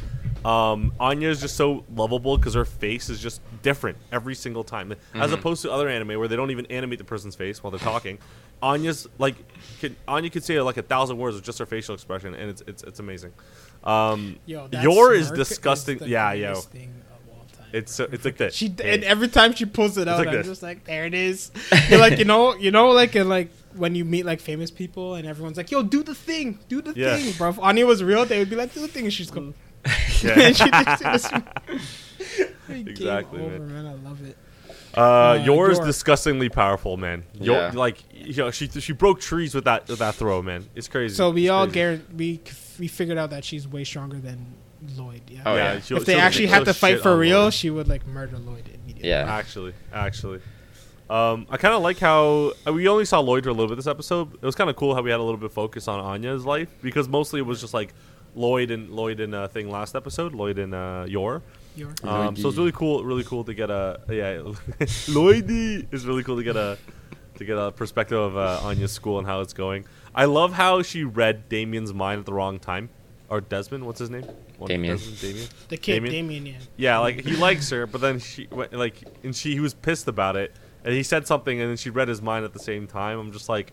Um, Anya is just so lovable because her face is just different every single time, as opposed to other anime where they don't even animate the person's face while they're talking. Anya's like, can, Anya could say like a thousand words with just her facial expression, and it's it's it's amazing. Um, Yo, your is smirk disgusting. the yeah, yeah. thing of all time, It's so, it's like that. She Hey. and every time she pulls it out, like I'm this. just like, there it is. You're like, you know, you know, like in like when you meet like famous people and everyone's like, yo, do the thing, do the Yeah. thing, bro. If Anya was real, they would be like, do the thing, and she's going, Yeah. and she just do this. Game Exactly, over, man. man. I love it. Uh, Uh, Yor's Yor. disgustingly powerful, man. Yor, Yeah. like you know, she she broke trees with that with that throw, man. It's crazy. So we It's all crazy. guar- we we figured out that she's way stronger than Lloyd. Yeah. Oh, yeah. she'll- if they she'll- actually she'll had to fight for real, Lloyd. she would like murder Lloyd immediately. Yeah. Actually, actually. Um, I kind of like how uh, we only saw Lloyd for a little bit this episode. It was kind of cool how we had a little bit of focus on Anya's life because mostly it was just like Lloyd and Lloyd and uh, thing last episode, Lloyd and uh, Yor. Yor. Um, so it's really cool, really cool to get a yeah, Lloydie. is really cool to get a to get a perspective of uh, Anya's school and how it's going. I love how she read Damian's mind at the wrong time, or Desmond. What's his name? One- Damian. Desmond, Damian. The kid, Damian? Damian. yeah. Yeah, like he likes her, but then she went- like and she he was pissed about it, and he said something, and then she read his mind at the same time. I'm just like,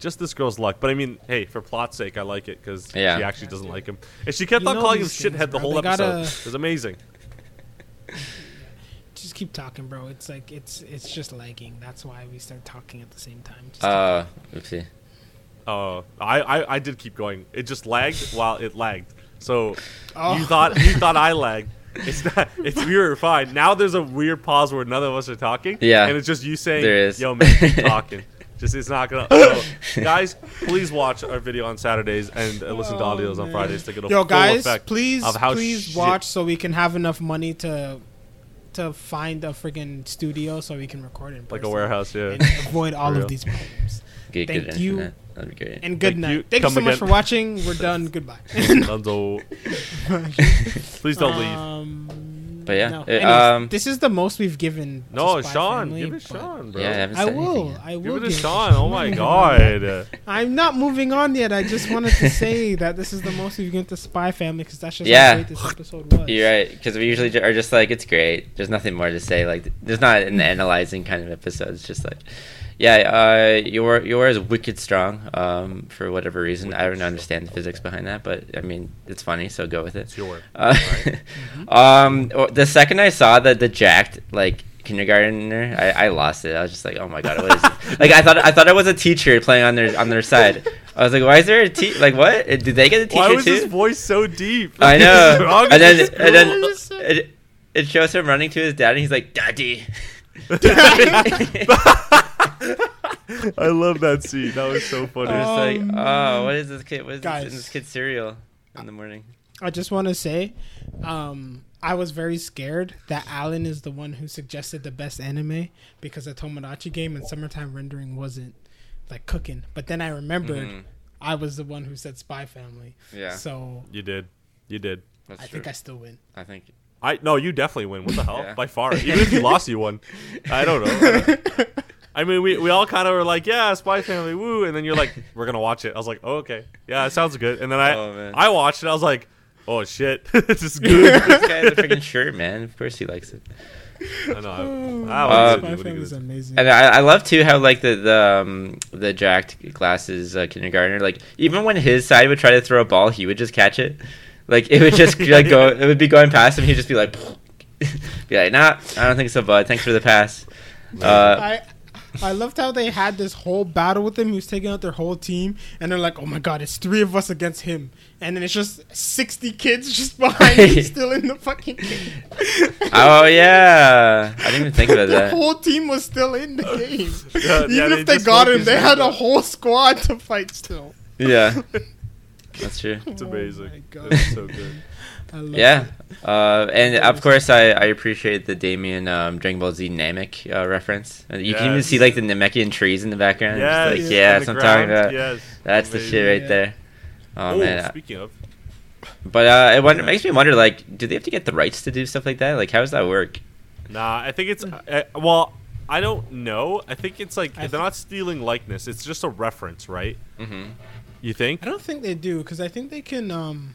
just this girl's luck. But I mean, hey, for plot's sake, I like it because Yeah. she actually doesn't like him, and she kept You on calling him these things, shithead the whole They episode. gotta- It was amazing. Just keep talking, bro. It's like it's it's just lagging. That's why we start talking at the same time. Just Uh, oopsie. Oh, I, I I did keep going. It just lagged while it lagged. So Oh. you thought you thought I lagged. It's not. It's we were fine. Now there's a weird pause where none of us are talking. Yeah. and it's just you saying, There is. "Yo, man, keep talking." Just it's not gonna. So, guys, please watch our video on Saturdays and uh, listen to Oh, audios on. Fridays to get a Yo, full guys, effect please, of how please shit- watch so we can have enough money to to find a freaking studio so we can record in like a warehouse. Yeah. and avoid all real. of these problems. Get Thank good you. internet. That'd be great. And good Thank night. you. Thank you Come so much again. for watching. We're done. Goodbye. Dunzo. Please don't leave. Um, But yeah, no. it- Anyways, um, this is the most we've given. No, Spy Sean, Family, give it but Sean, bro. Yeah, I haven't I will. yet. I will Give it to Sean. Oh my not moving on. god. I'm not moving on yet. I just wanted to say that this is the most we've given to Spy Family because that's just Yeah. how great this episode was. You're right, because we usually are just like, it's great. There's nothing more to say. Like, there's not an analyzing kind of episode. It's just like, yeah, uh, your your is wicked strong. Um, for whatever reason, I don't understand the physics behind that, but I mean, it's funny, so go with it. It's your. Uh, um, the second I saw the the jacked like kindergartner, I, I lost it. I was just like, oh my god, what is this? like I thought I thought it was a teacher playing on their on their side. I was like, why is there a te- like what? Did they get a teacher Why was too? his voice so deep? I know. and then and then it, it shows him running to his dad, and he's like, "Daddy." I love that scene. That was so funny. It's like, Um, oh, what is this kid? What is this guys. in this kid's cereal in the morning? I just want to say, um, I was very scared that Alan is the one who suggested the best anime because the Tomodachi game and Summertime Rendering wasn't like cooking. But then I remembered Mhm. I was the one who said Spy Family. Yeah, So you did. You did. that's I true. think I still win. I think. I no, you definitely win. What the hell? Yeah. By far. Even if you lost, you won. I don't know. I mean, we, we all kind of were like, yeah, Spy Family, woo, and then you're like, we're gonna watch it. I was like, oh, okay, yeah, it sounds good. And then I Oh. I watched it. I was like, oh shit, this is good. this guy has a freaking shirt, man. Of course he likes it. I know. I, I Uh, Spy what Family is gonna do? amazing. And I, I love too how like the the um, the jacked glasses uh, kindergartner like even when his side would try to throw a ball, he would just catch it. Like it would just like go, it would be going past him. He'd just be like, be like, nah, I don't think so, bud. Thanks for the pass. Uh, I I loved how they had this whole battle with him. He was taking out their whole team, and they're like, "Oh my god, it's three of us against him," and then it's just sixty kids just behind him, still in the fucking game. oh yeah, I didn't even think about that. the that. whole team was still in the game. Yeah, yeah, Even they if they just got him, they had a whole squad to fight still. Yeah, that's true. It's Oh amazing. my God. It's so good. I love Yeah, uh, and of course I, I appreciate the Damian um, Dragon Ball Z Namek uh, reference. Uh, You can even see like the Namekian trees in the background. Yes, like, yeah, yeah, on that's the what I'm talking about. Yes, That's the shit right Yeah. there. Oh, Oh, man, speaking of, but uh, it, wonder, it makes me wonder like, do they have to get the rights to do stuff like that? Like, how does that work? nah, I think it's uh, well, I don't know. I think it's like I they're thi- not stealing likeness. It's just a reference, right? Mm-hmm. You think? I don't think they do because I think they can. um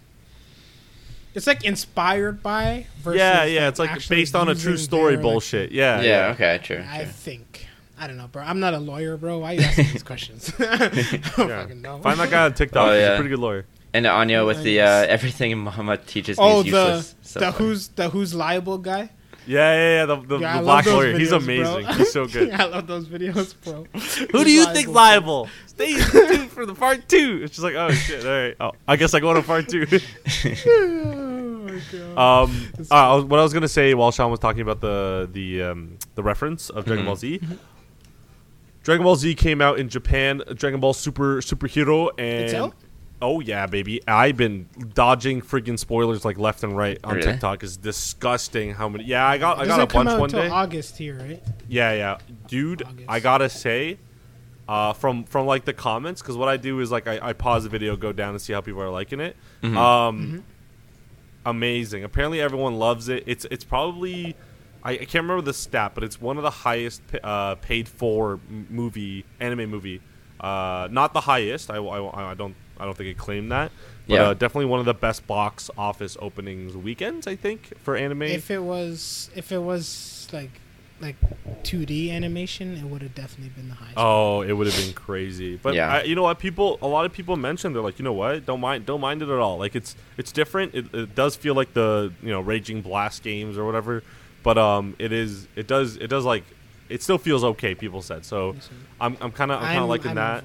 It's like inspired by. Versus yeah, yeah. It's like based on a true story their, like, bullshit. Yeah, Yeah, okay, true. I true. think. I don't know, bro. I'm not a lawyer, bro. Why are you asking these questions? I don't Yeah. fucking know. Find that guy on TikTok. Oh, He's yeah. a pretty good lawyer. And Anya with the uh, everything Muhammad teaches me Oh, is the useless. So the who's the who's liable guy. Yeah, yeah, yeah. The, the, Yeah, the black those lawyer. He's amazing. bro. He's so good. I love those videos, bro. Who do you think's liable? Stay tuned for the part two. It's just like, oh shit. All right. Oh, I guess I go to part two. oh my Um, uh, I was- what I was gonna say while Sean was talking about the the um, the reference of Dragon Mhm. Ball Z. Dragon Ball Z came out in Japan. Dragon Ball Super Superhero and It's out? Oh yeah, baby! I've been dodging freaking spoilers like left and right on Really? TikTok. It's disgusting how many. Yeah, I got I got a come bunch out one until day. August here, right? Yeah, yeah, dude. August. I gotta say, uh, from from like the comments, because what I do is like I, I pause the video, go down and see how people are liking it. Mhm. Um, Mm-hmm. amazing. Apparently, everyone loves it. It's it's probably I, I can't remember the stat, but it's one of the highest uh, paid for movie anime movie. Uh, not the highest. I, I, I don't I don't think it claimed that. But Yeah. uh, definitely one of the best box office openings weekends. I think for anime. If it was, if it was like, like 2D animation, it would have definitely been the highest. Oh, it would have been crazy. But Yeah. I, you know what? People, a lot of people mentioned they're like, you know what? Don't mind, don't mind it at all. Like it's it's different. It, it does feel like the you know Raging Blast games or whatever. But um, it is it does it does like it still feels okay. People said so. I'm I'm kind of I'm kind of liking I'm that.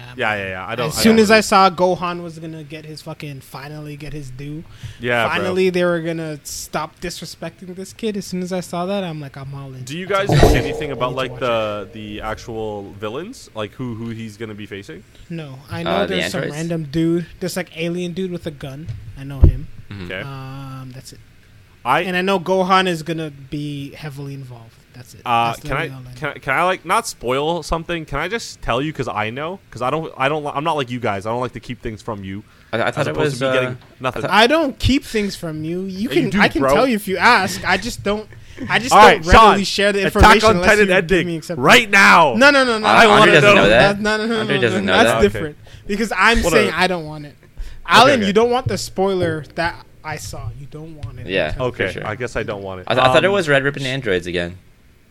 Over it. Yeah, Yeah, yeah, yeah. I don't. As I soon don't as I saw Gohan was gonna get his fucking finally get his due, yeah, bro. finally they were gonna stop disrespecting this kid. As soon as I saw that, I'm like, I'm all in. Do you guys know anything about like watch the the actual villains, like who who he's gonna be facing? No, I know Uh, the there's some random dude, there's like alien dude with a gun. I know him. Mhm. Okay, Um, that's it. I And I know Gohan is gonna be heavily involved. That's it. Uh, That's can I, literally all know. can I can I like not spoil something? Can I just tell you because I know because I don't I don't I'm not like you guys. I don't like to keep things from you. I, I As thought it was. to me Uh, getting nothing. I don't keep things from you. You can you do, I can bro. tell you if you ask. I just don't. I just All don't right, readily Sean, share the Attack information on unless Titan you give me ending acceptance. right now. No, no, no, no. Uh, I wanna know. know that. No, no, no, no, Andre no, doesn't no, know That's that? Okay. different because I'm What saying a- I don't want it. Alan, okay. you don't want the spoiler that I saw. You don't want it. Yeah. Okay, sure. I guess I don't want it. I, th- I thought it Um, was Red Ribbon Androids again.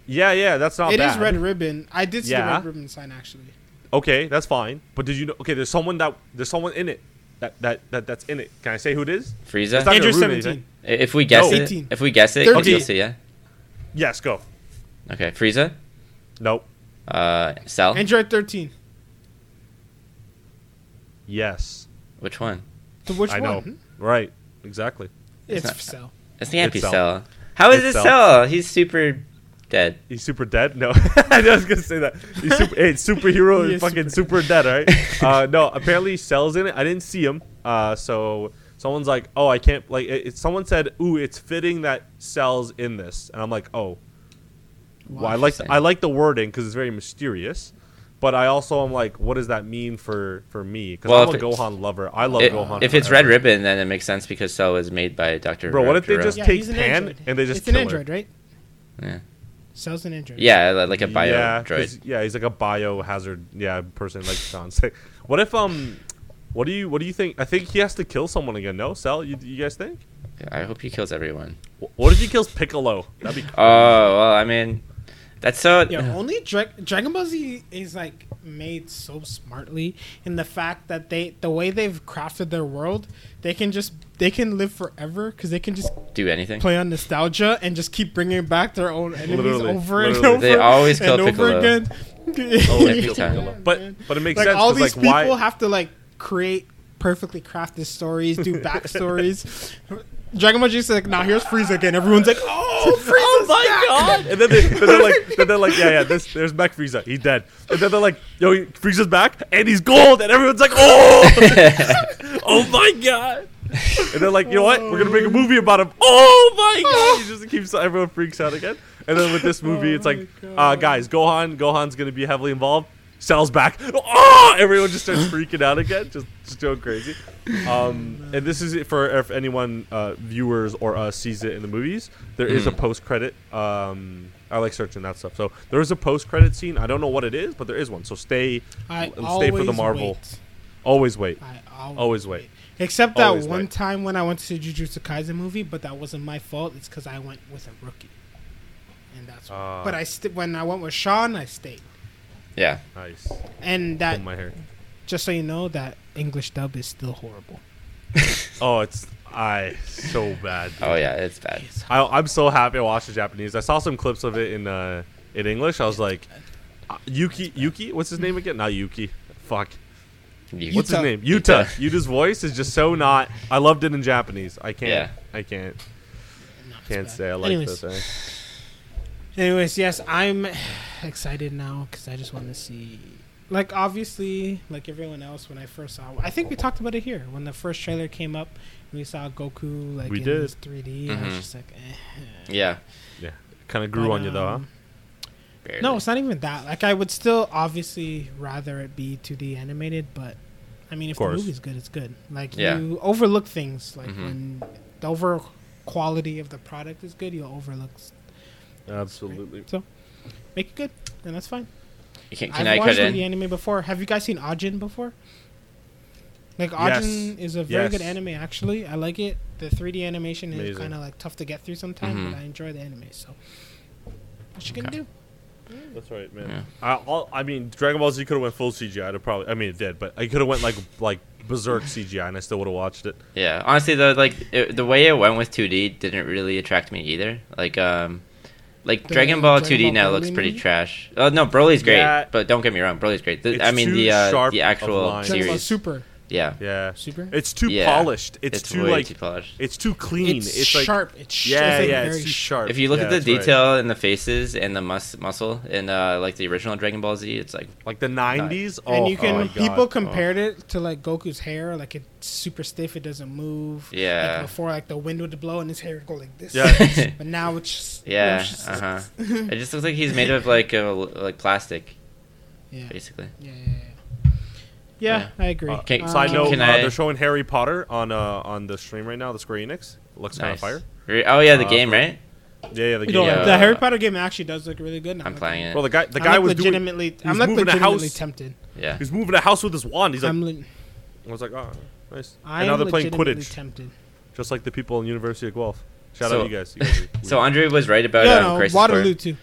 Yeah, yeah, that's not It bad. is red ribbon. I did see the red ribbon sign actually. Okay, that's fine. But did you know? Okay, there's someone that there's someone in it that that, that that's in it. Can I say who it is? Frieza. It's not Andrew gonna ruin 17. anything. If we guess No. it, 18. if we guess it, 13. you'll see. Yeah. Yes, go. Okay. Frieza. Nope. Uh, Cell. Android 13. Yes. Which one? To which I know. one? Right. Exactly. It's not- Cell. It's the Ampy Cell. Cell. How is It's it Cell. Cell? He's super dead. He's super dead. No, I was gonna say that. He's super. hey, superhero He is is fucking super super, dead, right? uh, no, apparently Cell's in it. I didn't see him. Uh, so someone's like, "Oh, I can't." Like, it, it- someone said, "Ooh, it's fitting that Cell's in this," and I'm like, "Oh." Well, I like Interesting. I like the wording because it's very mysterious, but I also am like, what does that mean for for me? Because Well, I'm a if Gohan lover. I love It- Gohan. if it's. Red Ribbon, then it makes sense because Cell is made by Doctor. Bro, what if they just- Yeah, take an Pan android. and they just It's an kill her. android, right? Yeah. Cell's an android. Yeah, like a bio yeah, droid. 'cause- Yeah, he's like a biohazard, yeah, person like Sean said. What if um, what do you what do you think? I think he has to kill someone again. No, Cell. You, you guys think? I hope he kills everyone. What if he kills Piccolo? That'd be. Oh well, I mean, that's so. Yeah, only Dra- Dragon Ball Z is like made so smartly in the fact that they the way they've crafted their world, they can just they can live forever because they can just do anything. play on nostalgia and just keep bringing back their own enemies Literally, over and over. They always kill and over Piccolo. again. Oh, Every time. Piccolo. But but it makes like sense. all 'cause, these like, people why? have to like create perfectly crafted stories, do backstories. Dragon Ball Z is like, now here's Frieza again. Everyone's like, oh, Frieza's Oh my back! god! And then, they, then they're like, then they're like, yeah, yeah, this, there's Mech Frieza, he's dead. And then they're like, yo, he- Frieza's back, and he's gold, and everyone's like, oh, oh my god! And they're like, you know what? We're gonna make a movie about him. Oh my god! He just keeps everyone freaks out again. And then with this movie, it's like, Oh uh, guys, Gohan, Gohan's gonna be heavily involved. Cell's back. Oh! Everyone just starts freaking out again, just just going crazy. Um, and this is it for if anyone uh, viewers or us, sees it in the movies. There is a Mhm. post credit. Um, I like searching that stuff. So there is a post credit scene. I don't know what it is, but there is one. So stay, I stay for the Marvel. Wait. Always wait. I always, Always wait. Except that Always one wait. time when I went to see Jujutsu Kaisen movie, but that wasn't my fault. It's because I went with a rookie, and that's. Ah. but I st- when I went with Sean, I stayed. Yeah. Nice. And that Pull my hair. just so you know, that English dub is still horrible. Oh, it's I so bad. Oh yeah, it's bad. I, I'm so happy I watched the Japanese. I saw some clips of it in uh, in English. I was like, uh, Yuki, Yuki, what's his name again? Not Yuki. Fuck. You- What's his name? Yuta. Yuta. Yuta's voice is just so not. I loved it in Japanese. I can't. Yeah. I can't. No, Can't bad. say I like Anyways, this. Eh? Anyways, yes, I'm excited now because I just want to see. Like obviously, like everyone else, when I first saw, I think we talked about it here when the first trailer came up. We saw Goku like We in did. 3D. I was Mhm. just like, eh. yeah. Kind of grew But, on you though, huh? um, Barely. No, it's not even that. Like I would still obviously rather it be 2D animated, but I mean, if the Course. movie's good, it's good. Like Yeah. you overlook things. Like Mhm. when the over quality of the product is good, you'll overlook. s- Absolutely. Make it good, and that's fine. You can, I've can I watched cut in? the anime before. Have you guys seen Ajin before? Like Yes. Is a very good anime. Actually, I like it. The 3D animation is kind of like tough to get through sometimes, Mhm. but I enjoy the anime. So, what you gonna Okay. do? That's right, man. Yeah. I, all, I mean, Dragon Ball Z could have went full CGI. To probably. I mean, it did, but I could have went like like berserk CGI, and I still would have watched it. Yeah, honestly, the like it, the way it went with 2D didn't really attract me either. Like, um, like The Dragon Ball Dragon 2D Ball now Broly looks pretty movie? trash. Oh no, Broly's great, Yeah. but don't get me wrong, Broly's great. The, It's I mean too the uh, sharp the of actual lines. Dragon Ball series. Super, Yeah, Yeah, Super. it's too Yeah. polished. It's, it's, too way like too polished. it's too clean. It's, It's, like sharp. It's sh- yeah, it's like yeah, very it's too sharp. If you look Yeah, at the that's right. detail in the faces and the mus- muscle in uh, like the original Dragon Ball Z, it's like like the '90s, oh, and you can oh my God. people compared it to like Goku's hair, like it's super stiff, it doesn't move. Yeah. Like before, like the wind would blow and his hair would go like this. Yeah. but now it's just, yeah, just- uh huh. it just looks like he's made of like a, like plastic, yeah. basically. Yeah, yeah, yeah. Yeah, Yeah. I agree. Uh, Can- Side Um, note: Can uh, I- know they're showing Harry Potter on uh on the stream right now. The Square Enix looks kind of fire. Oh yeah, the Uh, game, right? Yeah, yeah. The you game. know, Yeah. the Harry Potter game actually does look really good. Now. I'm playing it. Well, the guy the I'm guy like was legitimately. was I'm like moving a legitimately house. tempted. yeah. He's moving a house with his wand. He's like, I'm, le- I was like, oh, nice. I'm and now they're playing legitimately Quidditch, tempted. just like the people in University of Guelph. Shout So- out you guys. You guys So. Andre was right about yeah, um, no, Crisis Waterloo Core. too.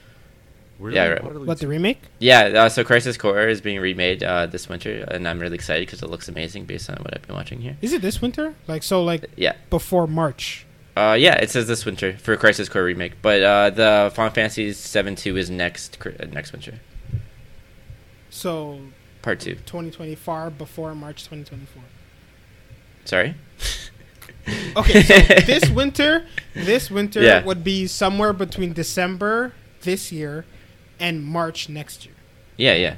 Really? yeah, right. Waterloo What the remake? Yeah, uh, so Crisis Core is being remade uh, this winter, and I'm really excited because it looks amazing based on what I've been watching here. Is it this winter? Like so, like Yeah, before March. uh, yeah, it says this winter for Crisis Core remake, but uh, the Final Fantasy Seven Two is next uh, next winter, So part two. 2020, far before March 2024. Sorry. Okay, so this winter, this winter Yeah. would be somewhere between December this year and March next year. Yeah, yeah.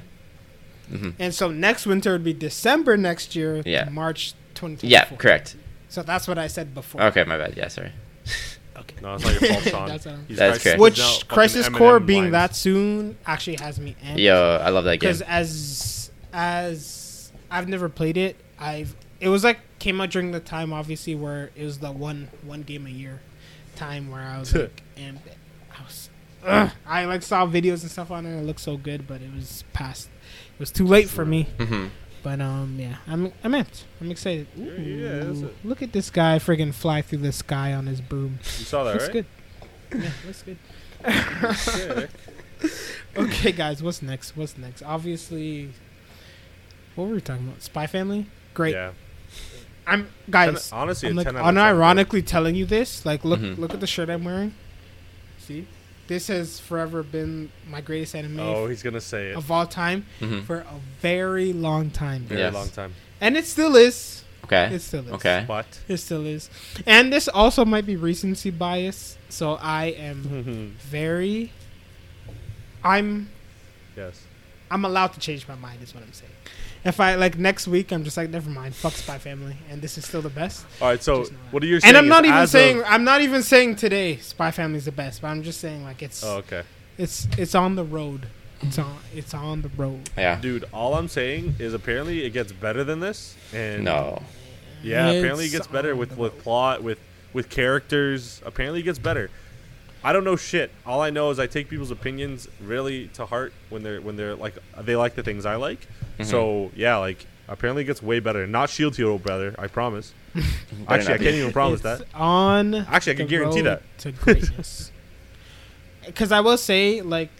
hmm And so next winter would be December next year Yeah. to March 2024. Yeah, correct. So that's what I said before. Okay, my bad. Yeah, sorry. Okay. No, it's not your fault, Sean. That's, He's That's Crisis- correct. now Which fucking Crisis Core being lines. that soon actually has me amped. Yo, I love that game. because as as I've never played it, I've it was like came out during the time obviously where it was the one one game a year time where I was like and I was ugh, I like saw videos and stuff on it. It looked so good, but it was past. It was too late for me. hmm But um, yeah, I'm I'm amped. I'm excited. Yeah, yeah, that's look at this guy friggin' fly through the sky on his broom. You saw that, looks right? good. Yeah, looks good. Sick. Okay, guys, what's next? What's next? Obviously, what were we talking about? Spy Family. Great. Yeah. I'm guys. Ten- honestly, I'm like 10 out of 10, unironically telling you this. Like, look, Mhm. look at the shirt I'm wearing. See, this has forever been my greatest anime Oh, he's gonna say it. of all time hmm for a very long time, Very Yes. long time. and it still is. Okay. It still is. Okay. But It still is. And this also might be recency bias. So I am very. I'm yes. I'm allowed to change my mind. Is what I'm saying. If I like next week, I'm just like, never mind. Fuck Spy Family, and this is still the best. All right. So what are you saying? And I'm not even saying Of, I'm not even saying today Spy Family is the best, but I'm just saying like it's oh, okay. it's it's on the road. It's on it's on the road. Yeah. Dude, all I'm saying is apparently it gets better than this. And No. Yeah, apparently it gets better with with plot, with with characters. Apparently it gets better. I don't know shit. All I know is I take people's opinions really to heart when they're when they're like they like the things I like. Mhm. So yeah, like apparently it gets way better. Not Shield Hero brother. I promise. Actually, I can't even promise It's that. on. Actually, I can guarantee that. to greatness. Because I will say, like,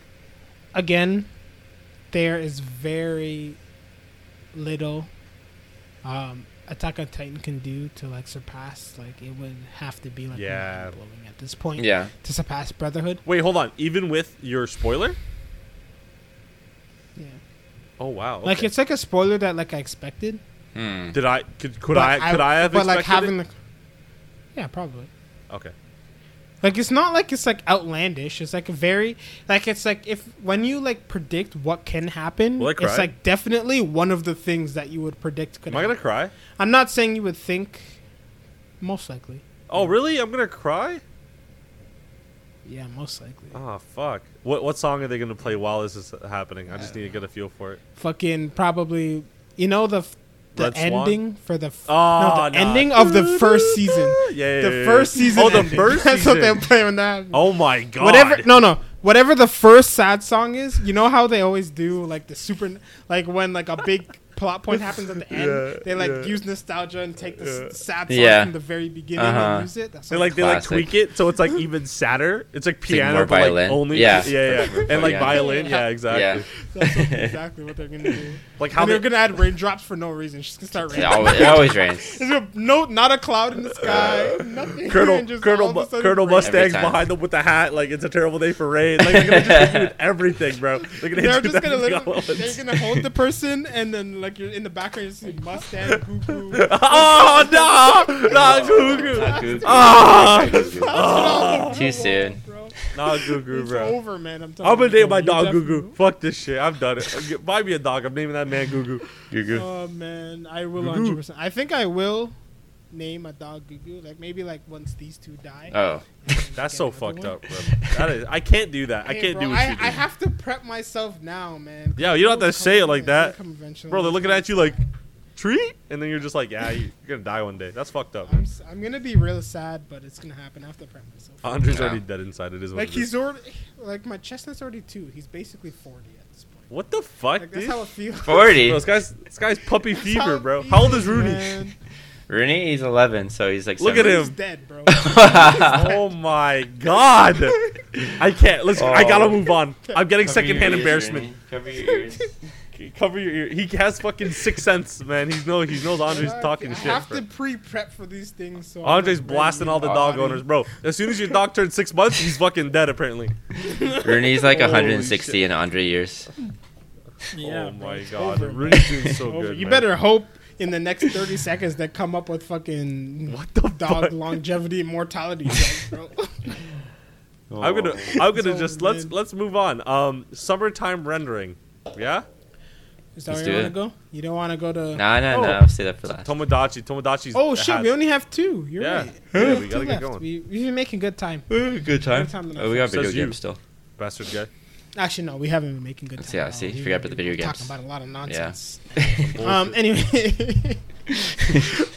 again, there is very little um, Attack on Titan can do to like surpass. Like, it would have to be like Yeah. mind-blowing at this point Yeah. to surpass Brotherhood. Wait, hold on. Even with your spoiler? Yeah, Oh wow. like it's like a spoiler that like I expected. Hmm. Did I could could But I could I have But like having it? the. Yeah, probably. Okay. Like it's not like it's like outlandish. It's like a very like it's like if when you like predict what can happen, Will I it's like definitely one of the things that you would predict could Am I gonna cry? I'm not saying you would think most likely. Oh really? I'm gonna cry? Yeah, most likely. Oh fuck. What what song are they gonna play while this is happening? I just need to get a feel for it. Fucking probably you know the f- the Red Swan? ending for the f- Oh, no, the nah. ending of the first season. Yeah, yeah, The first season. Oh, the ending. first That's what they're season. playing when that. Oh my god. Whatever. No, no. Whatever the first sad song is, you know how they always do like the super, like when like a big plot point happens at the end, Yeah, they like yeah. use nostalgia and take the Yeah. sad song Yeah. from the very beginning Uh-huh. and use it. That's They like they like tweak it so it's like even sadder. It's like like piano, more but like only Yeah. yeah, yeah, and like violin. Yeah, exactly. Yeah. that's what- exactly what they're gonna do. Like how and they're they, gonna add raindrops for no reason. She's gonna start It raining. always, it always rains. There's a- no, not a cloud in the sky. Nothing. Colonel Colonel all Mu- Colonel. Mustang's behind them with the hat. Like it's a terrible day for rain. Like they're gonna just hit you with everything, bro. They're gonna hit They're you just with gonna everything literally, they're gonna hold the person and then like you're in the background you see Mustang, Goo Goo. Oh no, not Gugu. Not Goo Goo. Oh, Too soon. Bro. not Gugu, It's bro. over, man. I'm telling I'm gonna you, name my bro. dog You Gugu. Fuck this shit. I've done it. Get- Buy me a dog. I'm naming that man Gugu. Gugu. Oh man, I will 100. percent I think I will name a dog Goo Like maybe like once these two die. Oh, That's so fucked one. up, bro. That is. I can't do that. I can't bro, do what I, you do. I have to prep myself now, man. Yeah, you don't have to say it like that. they. Bro, they're looking at you like tree, and then you're just like, yeah, you- you're gonna die one day. That's fucked up. I'm, s- I'm gonna be real sad, but it's gonna happen. I have to prep myself. Andre's Yeah. already dead inside. It is what like it he's is. already like my chestnut's already two. He's basically 40 at this point. What the fuck, Like that's dude? how it feels. 40. Bro, this guy's this guy's puppy That's how fever, it bro. How old is Rooney? man. Rooney, he's 11, so he's like. Look at seven. him. He's dead, bro. oh my god! I can't. Let's. I Oh. gotta move on. I'm getting Cover your secondhand ears, embarrassment. Rooney. Cover your ears. Cover your ear. He has fucking sixth sense, man. He's no. He knows Andre's I- talking I shit. have bro. to pre-prep for these things. So Andre's blasting all the Oh, dog Body. owners, bro. As soon as your dog turns six months, he's fucking dead. Apparently. Rooney's like Holy 160 shit. in Andre years. Yeah, oh my it's god, over, Rooney's doing so good. You man. better hope in the next 30 seconds that come up with fucking What the dog fuck? longevity and mortality drugs, bro. I'm gonna. I'm gonna So just let's mid. let's move on. Um, summertime rendering. Yeah. Is that Let's where you do want to go? You don't want to go to? No, no, no. Oh. I'll say that for last. Tomodachi. Tomodachi's. Oh shit, has- we only have two. You're Yeah. right. Yeah, we Two gotta get left. going. We, we've been making good time. Good time. time than Oh, we got Says video you. games still. Bastard guy. Actually, no, we haven't been making good time. Yeah, see, you forgot about the video we're games. Talking about a lot of nonsense. Bullshit. Um. Anyway.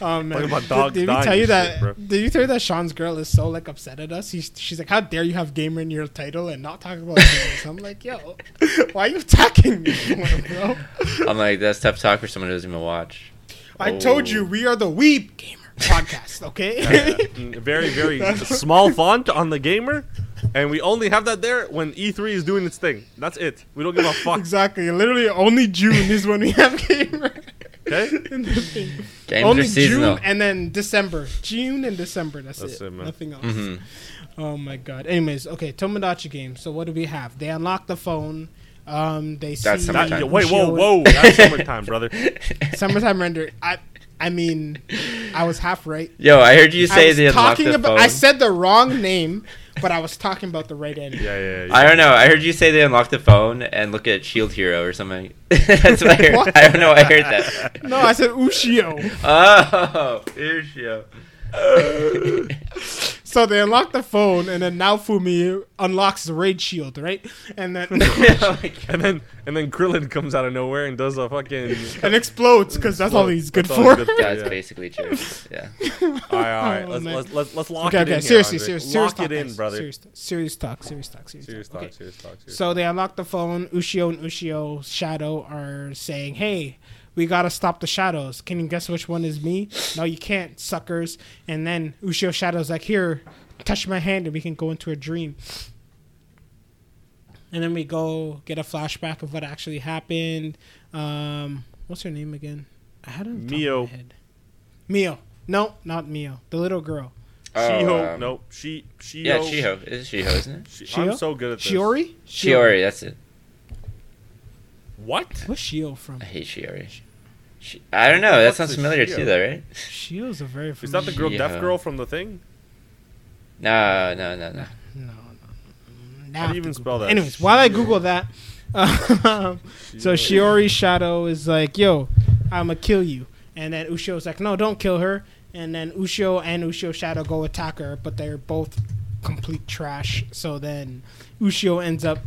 um, man. Talking about Did- dogs did, we tell you that? shit, did you tell you that Sean's girl is so like upset at us? He's, she's like, "How dare you have gamer in your title and not talk about games?" I'm like, "Yo, why are you attacking me, bro?" I'm like, that's tough talk for someone who doesn't even watch. I told you we are the Weeb Gamer podcast. Okay. Mm, very very small font on the gamer, and we only have that there when E3 is doing its thing. That's it. We don't give a fuck. exactly. Literally, only June is when we have game. Okay. in the thing. Games Only are seasonal. June and then December. June and December. That's, That's it. it, man. Nothing else. hmm Oh my god. Anyways, okay, Tomodachi game. So what do we have? They unlock the phone. Um, they That's see That- summertime. wait, whoa, whoa. That's summertime, brother. Summertime render. I, I mean, I was half right. Yo, I heard you I say was they unlocked talking the about. phone. I said the wrong name, but I was talking about the right end. Yeah, yeah, yeah. I don't know. I heard you say they unlocked the phone and look at Shield Hero or something. That's what I heard. What? I don't know. I heard that. No, I said Ushio. Oh, here's Shio. So they unlock the phone, and then Naofumi unlocks the rage shield, right? And then. And then and then Krillin comes out of nowhere and does a fucking. and explodes because that's all he's good That's for. he's good That's Yeah. basically true. Yeah. All right, all right. Oh, Let's, let's let's let's lock okay, it okay. in. seriously, here, serious, serious Lock talk, it in, guys. brother. Serious, serious talk, serious talk, serious, Serious talk. talk. Okay. Serious talk. Serious So they unlock the phone. Ushio and Ushio Shadow are saying, "Hey, we gotta stop the shadows. Can you guess which one is me? No, you can't, suckers." And then Ushio Shadow's like, "Here, touch my hand, and we can go into a dream." And then we go get a flashback of what actually happened. Um, what's her name again? I had a on the Mio. head. Mio. No, not Mio. The little girl. Shiho. Oh, um, nope. She. Shiho. Yeah, Shiho. It is Shiho, isn't it? Shi- Shio? I'm so good at this. Shiori. Shiori. That's it. What? What's Shio from? I hate Shiori. She, I don't know. What That fuck's sounds a familiar Shio? too, though, right? Shio's a very Is that the girl, deaf girl from the thing? No, no, no, no. No, no. Now How do you even spell that? Anyways, while I Google that, um, so Shiori's shadow is like, "Yo, I'ma kill you," and then Ushio's like, "No, don't kill her." And then Ushio and Ushio Shadow go attack her, but they're both complete trash. So then Ushio ends up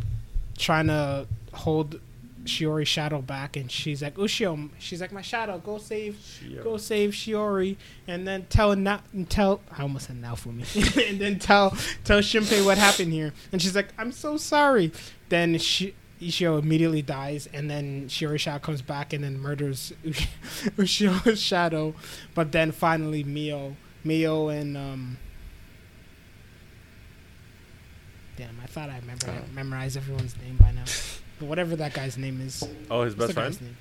trying to hold Shiori's shadow back, and she's like, "Ushio," she's like, "My shadow, go save go save Shiori. And then tell Na- tell I almost said Naofumi, and then tell tell Shinpei what happened here. And she's like I'm so sorry. Then she Ishio immediately dies and then Shiori Shadow comes back and then murders Ush- Ushio's shadow. But then finally Mio Mio and um damn I thought I remember I memorized everyone's name by now whatever that guy's name is Oh, his what's best the friend. name?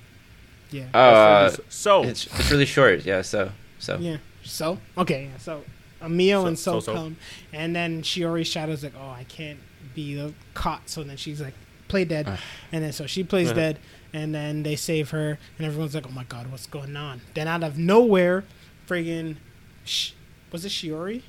yeah Oh, uh, friend so it's it's really short. Yeah. So so. Yeah. So okay. Yeah. So uh, Mio So- and So, so-so. come, and then Shiori Shadow's like, "Oh, I can't be uh, caught." So then she's like, "Play dead," Ugh. and then so she plays Uh-huh. dead, and then they save her, and everyone's like, "Oh my god, what's going on?" Then out of nowhere, friggin', sh- was it Shiori?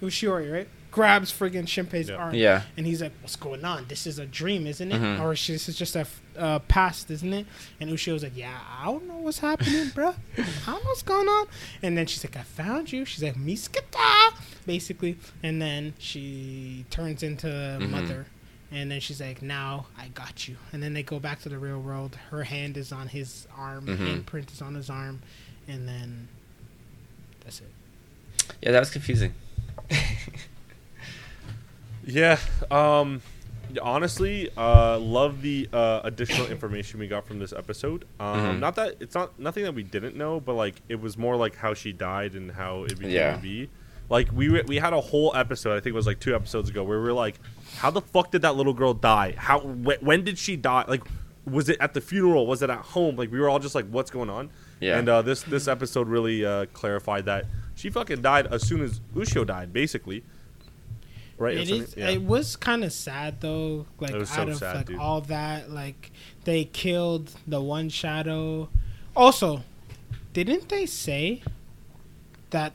It was Shiori, right? Grabs friggin' Shinpei's Yeah. arm, Yeah. and he's like, "What's going on? This is a dream, isn't it? Mhm. Or sh- this is just a f- uh, past, isn't it?" And Ushio's like, "Yeah, I don't know what's happening, bro. I don't know what's going on." And then she's like, "I found you." She's like, "Miskata," basically, and then she turns into Mhm. mother. And then she's like, "Now I got you." And then they go back to the real world. Her hand is on his arm. Mhm. Handprint is on his arm, and then that's it. Yeah, that was confusing. Yeah. Um honestly, uh love the uh additional information we got from this episode. Um Mhm. not that it's not nothing that we didn't know, but like it was more like how she died and how it became Yeah. to be. Like we we had a whole episode, I think it was like 2 episodes ago where we were like how the fuck did that little girl die? How wh- when did she die? Like was it at the funeral? Was it at home? Like we were all just like what's going on? Yeah. And uh this this episode really uh clarified that she fucking died as soon as Ushio died basically. Right? It That's is. what I mean? Yeah. It was kind of sad though. Like It was so out of sad, like dude. all that, like they killed the one shadow. Also, didn't they say that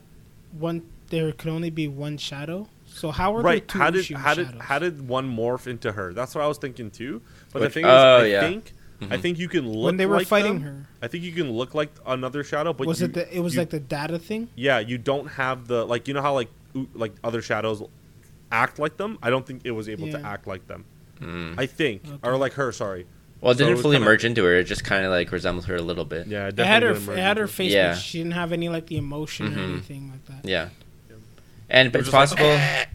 one there could only be one shadow? So how were right there two how did Ushio how did shadows? how did one morph into her that's what i was thinking too but Which- the thing is oh, i yeah. think i Mhm. think you can look when they were like fighting them. her? i think you can look like another shadow but Was you, it the? It was you- like the data thing. yeah you don't have the like you know how like like other shadows act like them i don't think it was able to act like them Mm. i think Okay. or like her sorry Well, it So didn't was fully kinda- merge into her. It just kind of like resembled her a little bit. yeah It had her. definitely It had her face, Yeah. but she didn't have any like the emotion or Mhm. anything like that. Yeah. And We're it's just like, possible.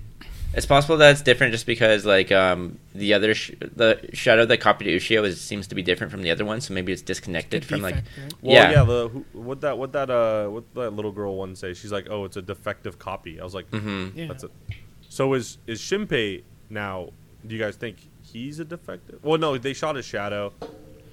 it's possible that it's different just because like um the other sh- the shadow that copied Ushio is seems to be different from the other one, so maybe it's disconnected Good from like defect, right? well, Yeah. yeah, the who, what that what that uh what that little girl one say? She's like, "Oh, it's a defective copy." I was like, hmm Yeah. That's it. So is is Shinpei now? Do you guys think he's a defective? Well, no, they shot his shadow.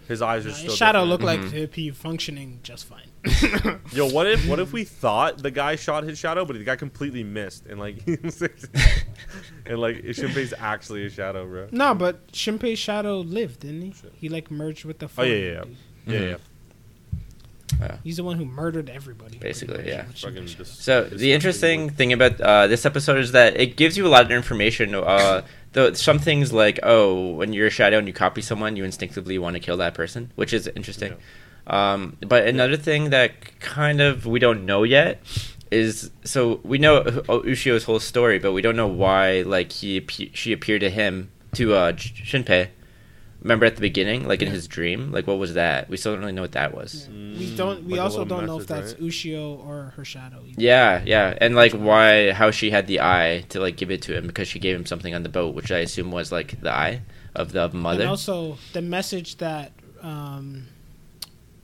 His eyes are Uh, still. his shadow different. looked like Mhm. he'd be functioning just fine. Yo, what if what if we thought the guy shot his shadow, but the guy completely missed, and like, and like Shinpei's actually a shadow, bro. No, but Shinpei's shadow lived, didn't he? Shit. He like merged with the. Oh, yeah, foreign yeah, yeah. dude. Yeah, yeah. Yeah. He's the one who murdered everybody. Basically, yeah. with dis- So disgusting the interesting look. thing about uh, this episode is that it gives you a lot of information. Uh, though some things like oh, when you're a shadow and you copy someone, you instinctively want to kill that person, which is interesting. Um, but another thing that kind of we don't know yet is so we know Ushio's whole story, but we don't know why like he she appeared to him to uh, Shinpei. Remember at the beginning, like in his dream, like what was that? We still don't really know what that was. Yeah. We don't. We Like also don't know if message, that's Ushio or her shadow. either. Yeah, yeah, and like why how she had the eye to like give it to him because she gave him something on the boat, which I assume was like the eye of the mother. And also the message that um,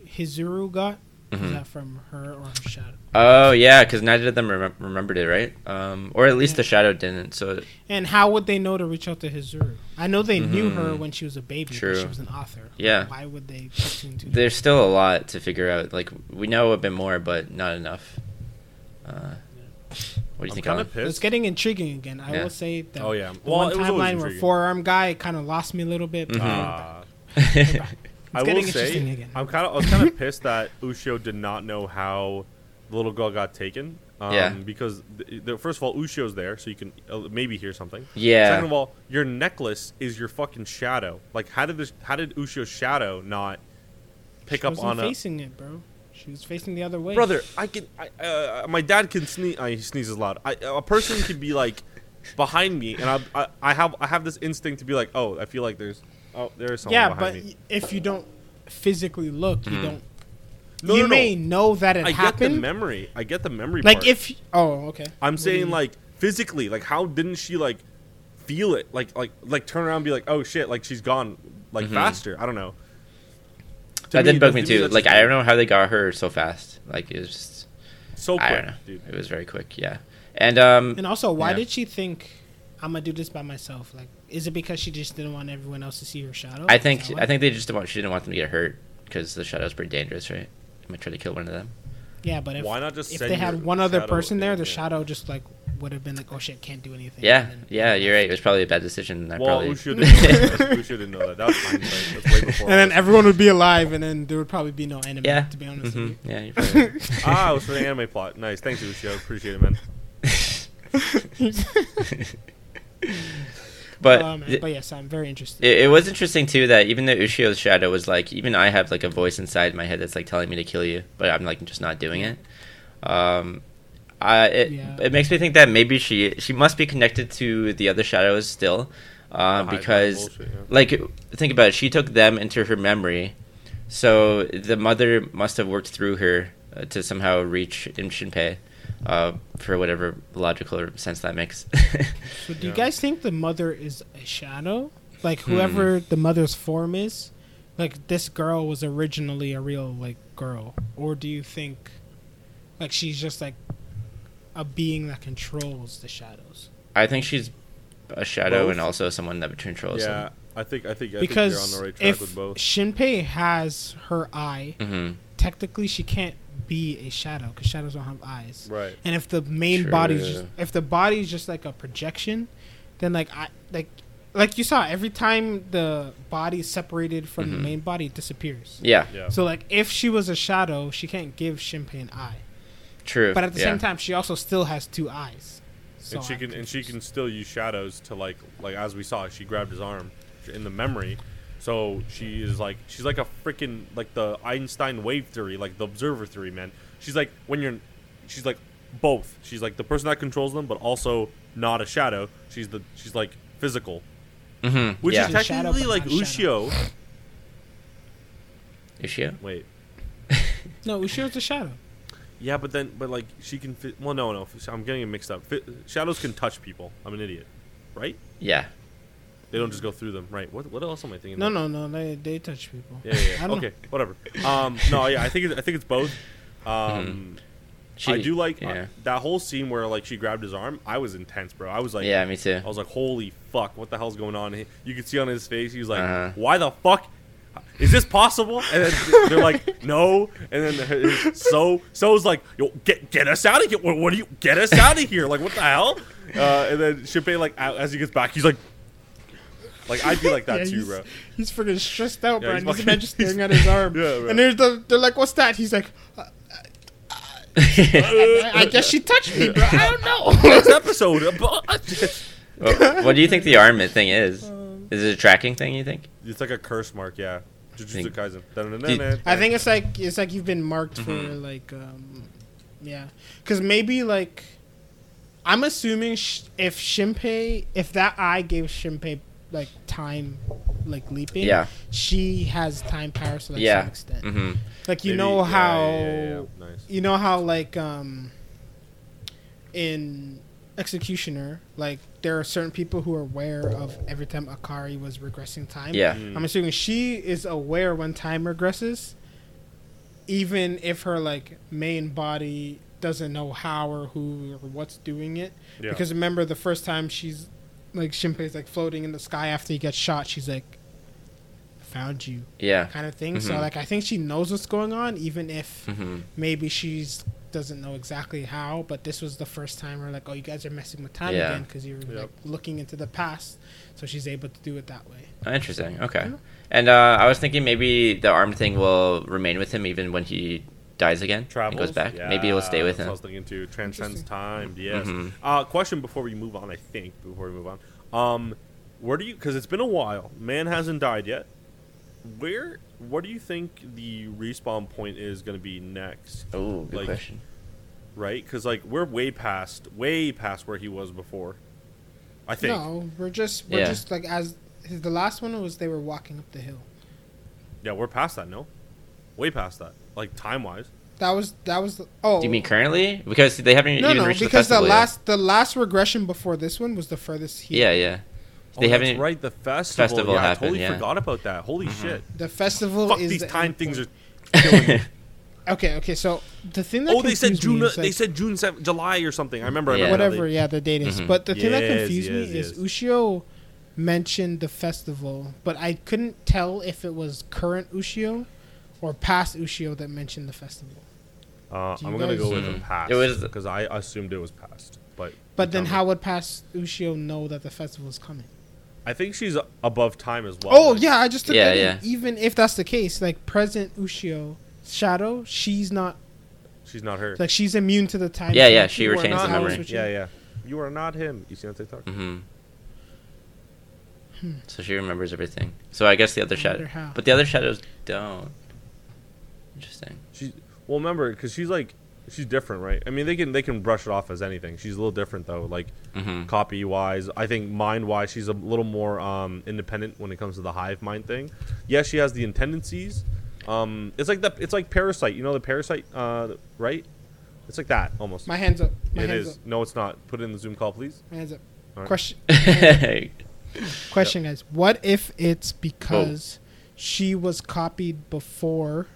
Hizuru got is Mhm. that from her or her shadow. Oh yeah, because neither of them remem- remembered it, right? Um, or at least Yeah. the shadow didn't. So And how would they know to reach out to Hizuru? I know they knew her Mhm. when she was a baby. True. She was an author. Yeah. Why would they put two and two there's still a lot to figure out. Like we know a bit more, but not enough. Uh, what do you I'm think? kind of pissed. It's getting intriguing again. I Yeah. will say that. Oh, yeah. The Well, one it was always timeline where forearm guy kind of lost me a little bit. Mhm. Ah. I I will getting say, again. I'm kind of, I was kind of pissed that Ushio did not know how the little girl got taken. Um, Yeah. Because the, the, first of all, Ushio's there, so you can uh, maybe hear something. Yeah. Second of all, your necklace is your fucking shadow. Like, how did this? How did Ushio's shadow not pick She up wasn't on a facing it, bro. She was facing the other way. brother? I can. I, uh, my dad can sneeze. Uh, he sneezes loud. I, a person can be like behind me, and I, I, I have, I have this instinct to be like, oh, I feel like there's, oh, there is someone Yeah, behind but me. if you don't physically look, you don't. No, you no, no. may know that it happened. I get the memory. I get the memory. like part. if oh okay. I'm What saying like physically, like how didn't she like feel it? Like like like turn around and be like, oh shit, like she's gone like Mhm. faster. I don't know. To that did bug me too. Like I don't know how they got her so fast. Like it was just So I don't know. dude. It was very quick. Yeah. And um And also, why Yeah. did she think I'm gonna do this by myself? Like, is it because she just didn't want everyone else to see her shadow? I think? I think they just didn't want she didn't want them to get hurt because the shadow's pretty dangerous, right? I might try to kill one of them. yeah, but if Why not just if send they had one other person there, the yeah. shadow just like would have been like, oh shit, can't do anything. Yeah, then- yeah, you're right. It was probably a bad decision. I Well, probably Ushio didn't, know that. Didn't know that. That was hindsight. That's way before. And then all everyone would be alive, and then there would probably be no enemy. yeah. To be honest Mhm. with you. Yeah, you're probably right. ah, it was for the anime plot. Nice, thanks Ushio. Appreciate it, man. you. but man. th- but yes, I'm very interested. it, it was interesting too that even though Ushio's shadow was like, even I have like a voice inside my head that's like telling me to kill you, but I'm like just not doing it. Um, I it, Yeah. it makes me think that maybe she she must be connected to the other shadows still, uh, because bullshit, yeah. like think about it, she took them into her memory, so the mother must have worked through her uh, to somehow reach Im Shinpei, uh, for whatever logical sense that makes. So, do you guys think the mother is a shadow? Like Hmm. whoever the mother's form is, like this girl was originally a real like girl, or do you think, like she's just like a being that controls the shadows? I think she's a shadow Both? and also someone that controls Yeah, I think I think I because think you're on the right track if with both. Shinpei has her eye, them. hmm technically she can't be a shadow because shadows don't have eyes. Right. And if the main body's just if the body's just like a projection, then like I like like you saw every time the body is separated from the Mhm. main body, it disappears. Yeah, Yeah. So like if she was a shadow, she can't give Shinpei an eye. true. But at the yeah. same time, she also still has two eyes. So and she I'm can and she can still use shadows to like like as we saw she grabbed his arm in the memory so she is like she's like a freaking like the einstein wave theory like the observer theory man. She's like when you're she's like both. She's like the person that controls them but also not a shadow. She's the she's like physical. Mhm, which yeah. is She's a shadow, technically like not a shadow. ushio. Ushio? wait. No, Ushio's a shadow. yeah but then but like she can fit well no no i'm getting it mixed up. Fi shadows can touch people. I'm an idiot. Right? Yeah. They don't just go through them right what, what else am i thinking No, of? no, no. They they touch people. Yeah, yeah, yeah. I don't okay, whatever. Um, no, yeah, I think it, I think it's both. Um, She, I do like uh, that whole scene where like she grabbed his arm. I was intense, bro. I was like, yeah, me too. I was like, holy fuck, what the hell's going on? He- You could see on his face, he was like, Uh-huh. why the fuck? Is this possible? And then they're like, no. And then her- so so's like, yo, get get us out of here. What, what do you get us out of here? Like, what the hell? Uh, and then Shinpei, like, as he gets back, he's like, like I'd be like that Yeah, too, he's, bro. He's freaking stressed out, Yeah, bro. he's and he's fucking- imagine staring at his arm. Yeah, bro. and there's the, they're like, "What's that?" He's like, uh, I, I guess she touched me, bro. I don't know. Next episode. Well, what do you think the arm thing is? Um, Is it a tracking thing? You think? It's like a curse mark, yeah. Jujutsu Kaisen. Dun-dun-dun-dun. I think it's like it's like you've been marked for Mhm. like, um, yeah, because maybe like, I'm assuming sh- if Shinpei, if that eye gave Shinpei like time, like leaping, Yeah. she has time powers to like Yeah. some extent. Mm-hmm. Like you Maybe- know how yeah, yeah, yeah, Nice. you know how like um in executioner like there are certain people who are aware of every time akari was regressing time Yeah. Mm. i'm assuming she is aware when time regresses even if her like main body doesn't know how or who or what's doing it Yeah. because remember the first time she's like Shinpei's like floating in the sky after he gets shot she's like found you Yeah. kind of thing so Mhm. like i think she knows what's going on even if Mm-hmm. maybe she's doesn't know exactly how, but this was the first time we're like, oh, you guys are messing with time Yeah. again because you're Yep. like looking into the past. So she's able to do it that way. Oh, interesting. Okay. Yeah. And uh, I was thinking maybe the arm thing will remain with him even when he dies again Travels. and goes back. Yeah, maybe it will stay with that's what I him. was thinking too. Transcends time. Yes. Mhm. Uh, question before we move on. I think before we move on. Um, where do you? Because it's been a while. Man hasn't died yet. Where? What do you think the respawn point is going to be next? Oh, good Like, question. Right? Because like we're way past, way past where he was before. I think. No, we're just we're Yeah. just like as the last one was they were walking up the hill. Yeah, we're past that. No, way past that. Like time wise. That was that was the, oh Do you mean currently? Because they haven't no even no reached because the the, festival last the last regression before this one was the furthest here. Yeah, yeah. They oh, haven't. That's right. The festival. Festival yeah, I happened, totally yeah. forgot about that. Holy shit. The festival Fuck is these the time endpoint. things are killing me. Okay, okay. So the thing that Oh, they said June. me is, they said June 7th, July or something. I remember. I remember whatever. they- Yeah, the date is. Mhm. But the thing that confused yes, me is yes. Ushio mentioned the festival, but I couldn't tell if it was current Ushio or past Ushio that mentioned the festival. Uh, I'm gonna go guys- with the past. It was- because I assumed it was past. But But then, tell me. how would past Ushio know that the festival is coming? I think she's above time as well. Oh Like, yeah, I just took Yeah, that in. yeah. Even if that's the case, like present Ushio Shadow, she's not she's not her. like she's immune to the time. Yeah, yeah, she You retains not the memory. Yeah, yeah. You are not him. You see on TikTok? hmm Hmm. So she remembers everything. So I guess the other shadow, but the other shadows don't. Interesting. She well, remember because she's like she's different, right? I mean, they can they can brush it off as anything. She's a little different though, like hmm copy wise. I think mind wise, she's a little more um, independent when it comes to the hive mind thing. Yes, she has the tendencies. Um, it's like the it's like parasite. You know the parasite, uh, right? It's like that almost. My hands up. My It hands is. up. No, it's not. Put it in the Zoom call, please. My hands up. All right. Question. Question, guys. What if it's because she was copied before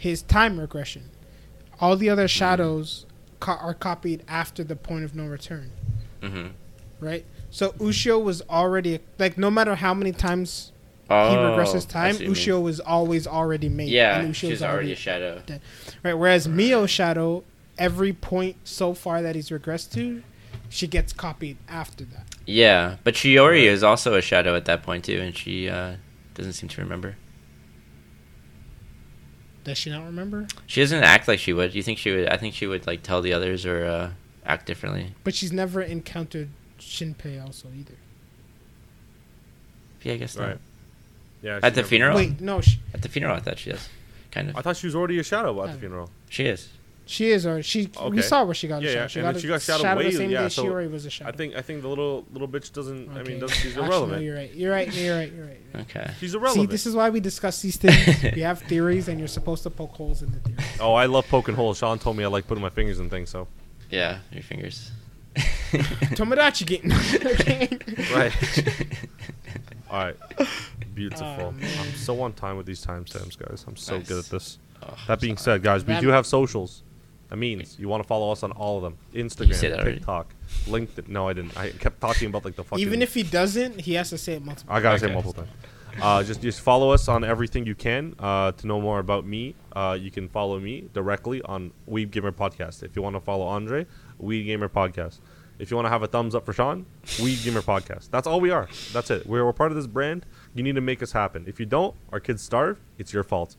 his time regression? All the other shadows co- are copied after the point of no return, hmm right? So Ushio was already like no matter how many times Oh, he regresses time, see what you mean. Ushio was always already made. Yeah, and she's already a shadow. right. Whereas Mio Shadow, every point so far that he's regressed to, she gets copied after that. Yeah, but Shiori is also a shadow at that point too, and she uh, doesn't seem to remember. Does she not remember? She doesn't act like she would. Do you think she would? I think she would like tell the others or uh, act differently. But she's never encountered Shinpei also either. Yeah, I guess not. Right. Yeah. At the never- funeral? Wait, no, she, At the funeral, I thought she is. Kind of. I thought she was already a shadow at Oh. the funeral. She is. She is, or she. Okay. We saw where she got Yeah, a yeah. She and got, then a she got shadow shadow the same yeah, day so Shiori was a shadow. I think I think the little little bitch doesn't. I mean, doesn't, she's Actually, irrelevant. No, you're right. You're right. You're right. You're right. You're right. Okay. she's irrelevant. See, this is why we discuss these things. we have theories, and you're supposed to poke holes in the theories. oh, I love poking holes. Sean told me I like putting my fingers in things. So Yeah, your fingers. Tomodachi getting. right. All right. Beautiful. Oh. I'm so on time with these timestamps, guys. I'm so good at this. Oh, That being sorry. said, guys, we Ram- do have socials. That means you want to follow us on all of them: Instagram, that already. TikTok, LinkedIn. No, I didn't. I kept talking about like the fucking. Even if he doesn't, he has to say it multiple. I gotta say Okay. multiple times. Uh, just just follow us on everything you can. Uh, to know more about me, uh, you can follow me directly on Weeb Gamer Podcast. If you want to follow Andre, Weeb Gamer Podcast. If you want to have a thumbs up for Sean, Weeb Gamer Podcast. That's all we are. That's it. We're, we're part of this brand. You need to make us happen. If you don't, our kids starve. It's your fault.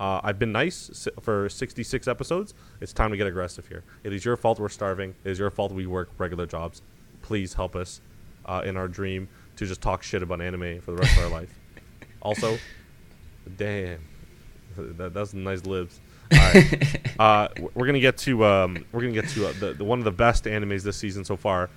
Uh, I've been nice for 66 episodes. It's time to get aggressive here. It is your fault we're starving. It is your fault we work regular jobs. Please help us uh, in our dream to just talk shit about anime for the rest of our life. Also, damn, that, that's nice libs. All right. uh, we're gonna get to um, we're gonna get to uh, the, the one of the best animes this season so far.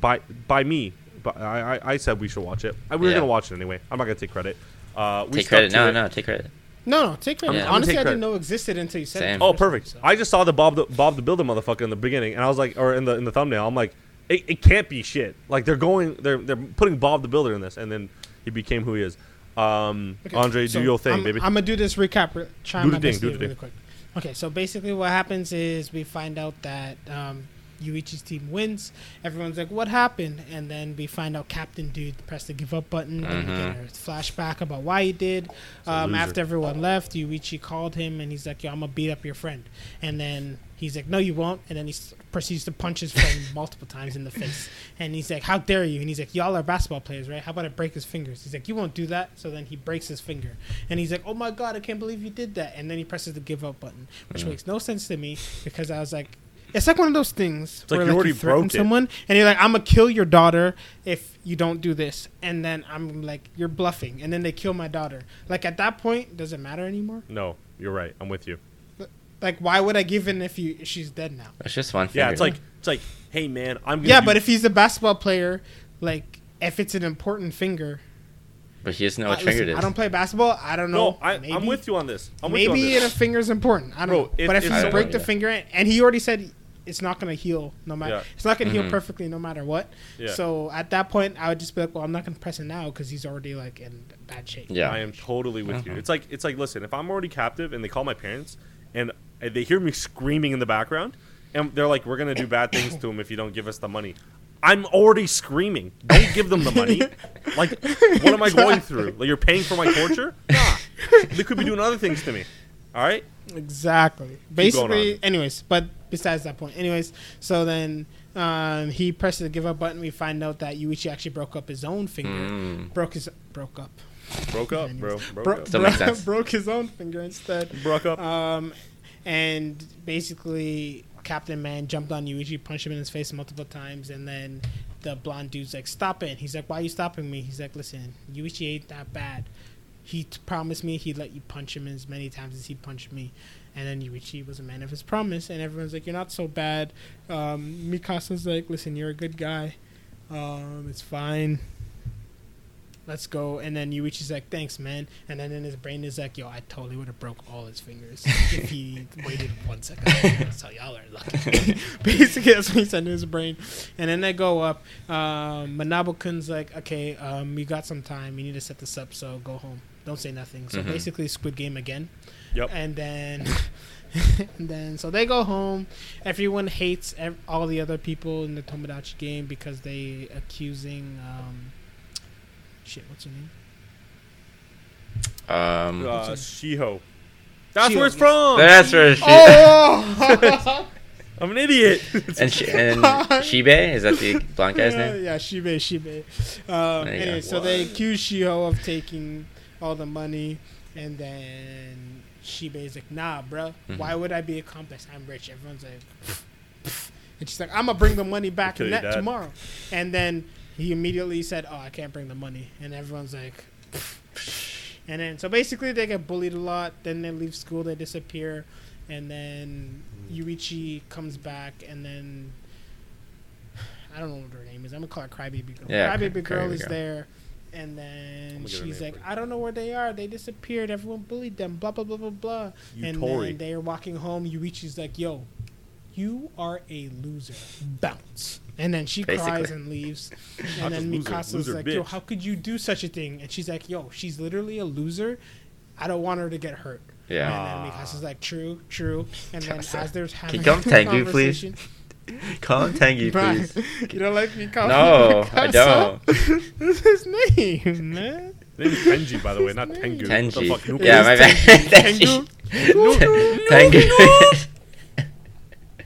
By by me, but I, I, I said we should watch it. We were Yeah. gonna watch it anyway. I'm not gonna take credit. Uh, we Take credit. No, it. no, take credit. No, no, take credit. I'm- I'm Honestly, gonna I didn't know existed until you said Same. it. Oh, perfect. time, I just saw the Bob the Bob the Builder motherfucker in the beginning, and I was like, or in the in the thumbnail, I'm like, it, it can't be shit. Like they're going, they're they're putting Bob the Builder in this, and then he became who he is. Um, Okay, Andre, so do your thing, I'm, baby. I'm gonna do this recap. re- Try Do my the thing, do to the really thing. quick. Okay, so basically, what happens is we find out that um, Yuichi's team wins. Everyone's like, "What happened?" And then we find out Captain Dude pressed the give up button. And we get a flashback about why he did. Um, after everyone left, Yuichi called him and he's like, "Yo, I'm gonna beat up your friend." And then he's like, "No, you won't." And then he proceeds to punch his friend multiple times in the face. And he's like, "How dare you?" And he's like, "Y'all are basketball players, right? How about I break his fingers?" He's like, "You won't do that." So then he breaks his finger. And he's like, "Oh my god, I can't believe you did that." And then he presses the give up button, which Mhm. makes no sense to me because I was like. It's like one of those things like where you like, already you threaten broke it. someone and you're like, "I'm gonna kill your daughter if you don't do this," and then I'm like, "You're bluffing," and then they kill my daughter. Like at that point, does it matter anymore? No, you're right. I'm with you. Like, why would I give in if you if she's dead now? It's just one. Yeah, it's like it's like, hey man, I'm gonna Yeah, do- but if he's a basketball player, like if it's an important finger, but he doesn't know I, what finger listen, it is. I don't play basketball. I don't know. no, I, maybe, I'm with you on this. I'm with you on Maybe this. a finger's important. I don't Bro, know. if- but if, if you someone- break the Yeah. finger, and he already said it's not going to heal no matter. Yeah. It's not going to Mhm. heal perfectly no matter what. Yeah. So at that point, I would just be like, well, I'm not going to press it now because he's already like in bad shape. yeah. I am totally with you. Mhm. It's like it's like listen, if I'm already captive and they call my parents and uh, they hear me screaming in the background and they're like, "We're gonna do bad things to him if you don't give us the money." I'm already screaming. Don't give them the money. Like, what am I going through? Like, you're paying for my torture? Nah. They could be doing other things to me. All right. Exactly. going Basically, anyways, but besides that point, anyways, so then um, he presses the give up button. We find out that Yuichi actually broke up his own finger. Mm. Broke his broke up. Broke up, bro. Broke Bro- up. Still makes broke his own finger instead. Broke up. Um, and basically, Captain Man jumped on Yuichi, punched him in his face multiple times, and then the blonde dude's like, "Stop it!" He's like, "Why are you stopping me?" He's like, "Listen, Yuichi ain't that bad. He t- promised me he'd let you punch him as many times as he punched me." And then Yuichi was a man of his promise, and everyone's like, "You're not so bad." Um, Mikasa's like, "Listen, you're a good guy. Um, it's fine." Let's go. And then Yuichi's like, thanks, man. And then in his brain is like, yo, I totally would have broke all his fingers if he waited one second. so y'all are lucky. Basically, that's what he said in his brain. And then they go up. Um, Manabu-kun's like, okay, um, we got some time. We need to set this up, so go home. Don't say nothing. So Mhm. basically, Squid Game again. Yep. And then, and then, so they go home. Everyone hates ev- all the other people in the Tomodachi game because they accusing, um, shit, what's her name? Um, Uh, Shiho. That's Shiho, where it's yes. from. that's where she. Oh! I'm an idiot. and she, and Shibe is that the blonde guy's yeah, name? yeah, Shibe, Shibe. Um, There you anyway, go. so they accuse Shiho of taking all the money, and then Shibe's like, "Nah, bruh, Mhm. why would I be a accomplice? I'm rich." Everyone's like, and she's like, "I'm gonna bring the money back Kill your net dad. tomorrow," and then he immediately said, "Oh, I can't bring the money," and everyone's like. And then, so basically, they get bullied a lot. Then they leave school, they disappear, and then Yuichi comes back, and then I don't know what her name is. I'm gonna call her Crybaby Girl. Yeah, Crybaby Cry- Girl Crybaby is Girl. there, and then gonna get her she's name like, "I don't know where they are. They disappeared. Everyone bullied them. Blah blah blah blah blah." and Yutori. then they're walking home. Yuichi's like, "Yo, you are a loser. Bounce." And then she cries and leaves. And then just loser, Mikasa's loser like, "Yo, how could you do such a thing?" And she's like, "Yo, she's literally a loser. I don't want her to get hurt." Yeah. And then Mikasa's like, "True, true." And then Sorry. as there's having you call him a Tengu, please? conversation- Call him Tengi, Brian, please. you don't like Mikasa? No, I don't. That's his name, man. His name is Tenji, by the way, not Tengu. What the fuck? Tenji. Who Yeah, cares? my bad. Tengu. Tengu.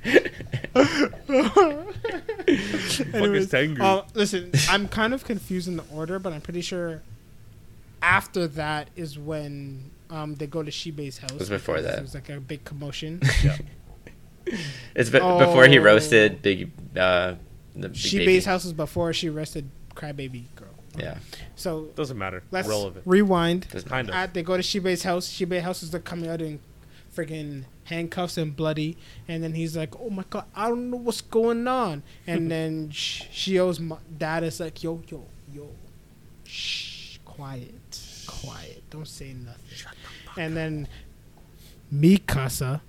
Anyways, Tengu? uh, listen, I'm kind of confused in the order, but I'm pretty sure after that is when um, they go to Shibe's house. It was before that. There was like a big commotion. It's be- before he Oh. roasted Big. Uh, the big Shibe's baby. house was before she arrested Crybaby Girl. Yeah. So Doesn't matter. let's Relevant. rewind. Doesn't Kind of. At, they go to Shibe's house. Shibe's house is like coming out in freaking handcuffs and bloody. And then he's like, "Oh my god, I don't know what's going on." And then Sh- Shio's mo- dad is like, "Yo, yo, yo, shh, quiet, quiet, don't say nothing." And then Mikasa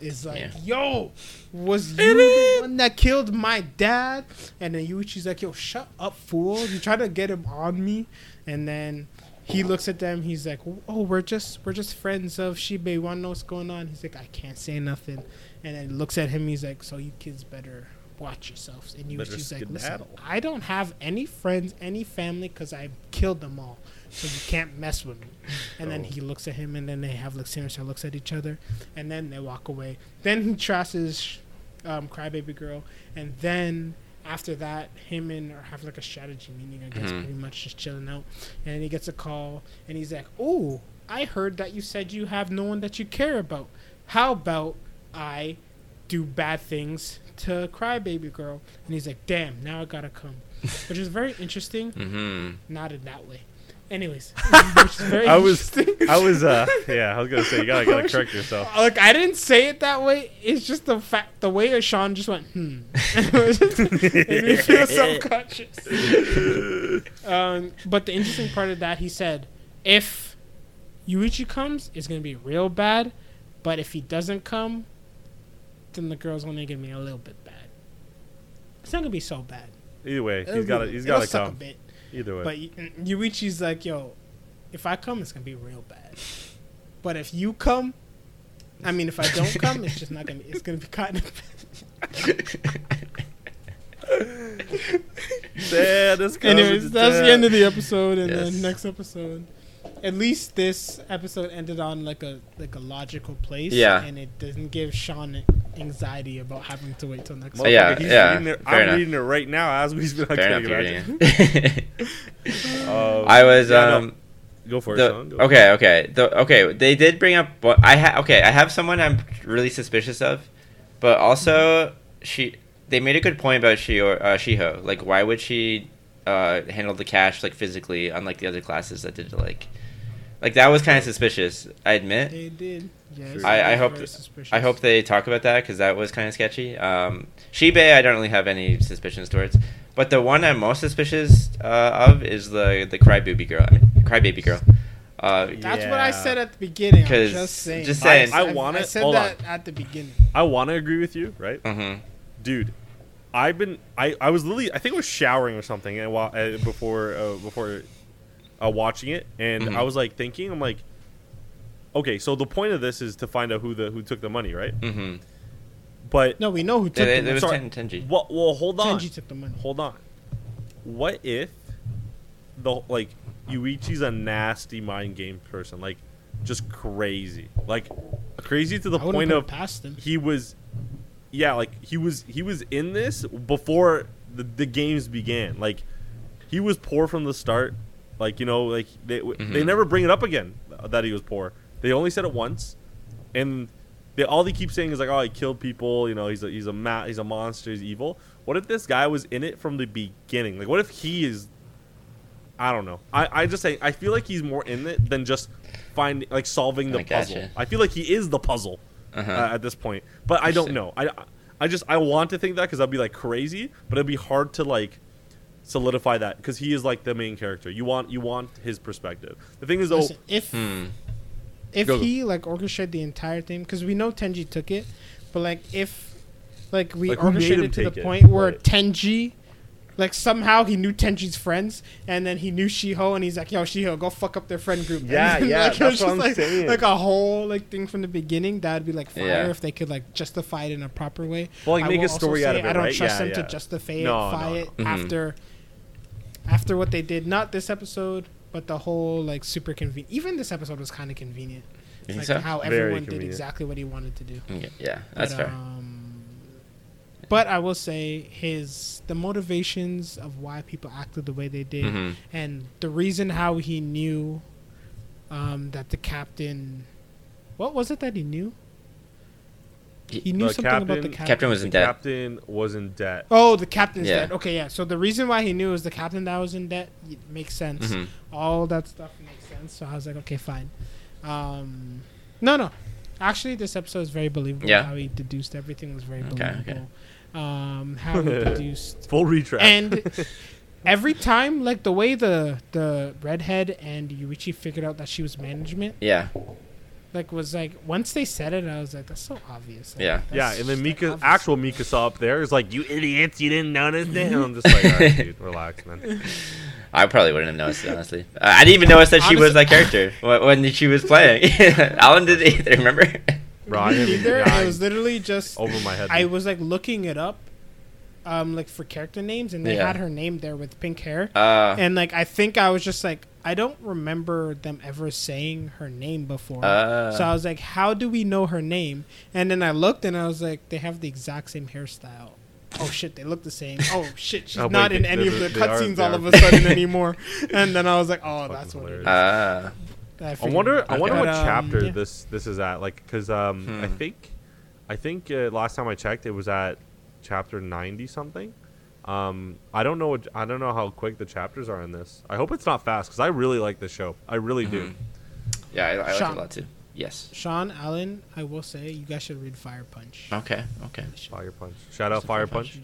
is like, Yeah. "Yo, was you the one that killed my dad?" And then Yuichi's like, "Yo, shut up, fool! You try to get him on me." And then he looks at them. He's like, "Oh, we're just we're just friends of Shibe. Wanna know what's going on?" He's like, "I can't say nothing." And then looks at him. He's like, "So you kids better watch yourselves. And you she's like, listen. I don't have any friends, any family, because I killed them all. So you can't mess with me. And then Oh. he looks at him, and then they have like sinister looks at each other, and then they walk away. Then he trashes um, Crybaby Girl, and then after that, him and her have like a strategy meeting. I guess Mhm. pretty much just chilling out. And he gets a call, and he's like, "Oh, I heard that you said you have no one that you care about. How about I do bad things to Crybaby Girl?" And he's like, "Damn, now I gotta come," which is very interesting. Mm-hmm. Not in that way. Anyways, which is very I was. I was, uh, yeah, I was gonna say you gotta, gotta correct yourself. Look, I didn't say it that way. It's just the fact, the way Sean just went, hmm. it was just- made me feel subconscious. um, but the interesting part of that, he said, if Yuichi comes, it's gonna be real bad. But if he doesn't come, then the girl's only gonna be a little bit bad. It's not gonna be so bad. Either way, It'll he's got to, be- he's it'll got to suck come. Either way, But Yuichi's like, yo, if I come, it's gonna be real bad. But if you come, I mean, if I don't come, it's just not gonna. be It's gonna be kind of. yeah, this Anyways, that's the end of the episode, and Yes. then next episode. At least this episode ended on like a like a logical place. Yeah. And it doesn't give Sean anxiety about having to wait till next. Motherfucker, Yeah, he's yeah, reading it- I'm enough. reading it right now as we speak. Fair enough, you're reading it. Um, I was yeah, no, um. go for it, The, Sean. Go. okay, okay, the, okay. They did bring up. what- I ha- okay. I have someone I'm really suspicious of, but also she. They made a good point about she or uh, Shiho. Like, why would she uh, handle the cash like physically, unlike the other classes that did like, like that was kind of suspicious. I admit. They did. Yes. I- I hope th- I hope they talk about that because that was kind of sketchy. Um, Shibe, I don't really have any suspicions towards, but the one I'm most suspicious uh, of is the the crybaby girl. I mean, crybaby girl. Uh, That's what I said at the beginning. I'm 'Cause- just saying. just saying. I want I it- said hold that at the beginning. I want to agree with you, right, mhm. dude? I've been, I, I was literally, I think I was showering or something, and while uh, before, uh, before, uh, watching it, and Mhm. I was like thinking, I'm like, okay, so the point of this is to find out who the who took the money, right? Mhm. But No, we know who took There, the there was Sorry. ten Tenji. well, well, hold on, Tenji took the money. hold on. What if the like Yuichi's a nasty mind game person, like just crazy, like crazy to the I point of past him. he was yeah like he was he was in this before the, the games began like he was poor from the start like you know like they they Mhm. never bring it up again uh, that he was poor they only said it once and they all they keep saying is like oh he killed people you know he's a he's a ma- he's a monster he's evil what if this guy was in it from the beginning like what if he is I don't know. I, I just say I feel like he's more in it than just finding like solving the I puzzle. gotcha. I feel like he is the puzzle Uh-huh. uh, at this point. But I don't know. I, I just I want to think that because that'd be like crazy, but it'd be hard to like solidify that because he is like the main character. You want you want his perspective. The thing is though, Listen, if Hmm. If Go. he like orchestrated the entire thing, because we know Tenji took it, but like if like we Like, orchestrated to the it? point where Right. Tenji, like somehow he knew Tenji's friends, and then he knew Shiho, and he's like, "Yo, Shiho, go fuck up their friend group." Yeah, And, yeah, like, it that's was what just, I'm like, saying. Like a whole like thing from the beginning. That'd be like fire Yeah. if they could like justify it in a proper way. Well, like, I make a story out of it, I don't right? trust Yeah, them yeah. to justify No, no, it, no. it Mhm. after after what they did. Not this episode, but the whole like super convenient. Even this episode was kind of convenient. Like so? how Very everyone did convenient. exactly what he wanted to do. Okay, Yeah, that's but, fair. Um, but I will say his the motivations of why people acted the way they did, Mhm. and the reason how he knew um, that the captain. What was it that he knew? He knew The something about the captain- captain. Captain was in debt. captain was in debt. Oh, the captain's Yeah. dead. Okay, yeah. So the reason why he knew is the captain that was in debt it makes sense. Mhm. All that stuff makes sense. So I was like, okay, fine. Um, no, no. Actually, this episode is very believable. Yeah. How he deduced everything was very Okay, believable. Um, how he deduced Full retract. and every time, like the way the the redhead and Yuichi figured out that she was management, Yeah, like was like once they said it, I was like, that's so obvious. Like, Yeah. yeah, and then Mika, like, obvious. actual Mikasa up there is like, "You idiots! You didn't notice that." And I'm just like, "All right, dude, relax, man." I probably wouldn't have noticed it, honestly. Uh, I didn't even notice that she was that character when she was playing. Alan didn't either. Remember? Bro, I didn't even- Neither. yeah, it was literally just over my head. I was like looking it up, um, like for character names, and they Yeah. had her name there with pink hair. Uh, and like I think I was just like I don't remember them ever saying her name before. Uh. so I was like, how do we know her name? And then I looked and I was like, they have the exact same hairstyle. Oh shit, they look the same. Oh shit, she's Oh, wait, not in they- any of the they are- cutscenes all of a sudden anymore. And then I was like, oh, that's Fucking what it is. uh, I figured wonder. I wonder But, what um, chapter yeah. this this is at. Like, cause um, I Hmm. think, I think uh, last time I checked, it was at chapter ninety something. Um, I don't know. What, I don't know how quick the chapters are in this. I hope it's not fast, cause I really like this show. I really do. Mhm. yeah, I, I like it a lot too. Yes. Sean Allen, I will say you guys should read Fire Punch. Okay. Okay. Fire Punch. Shout out Fire Punch.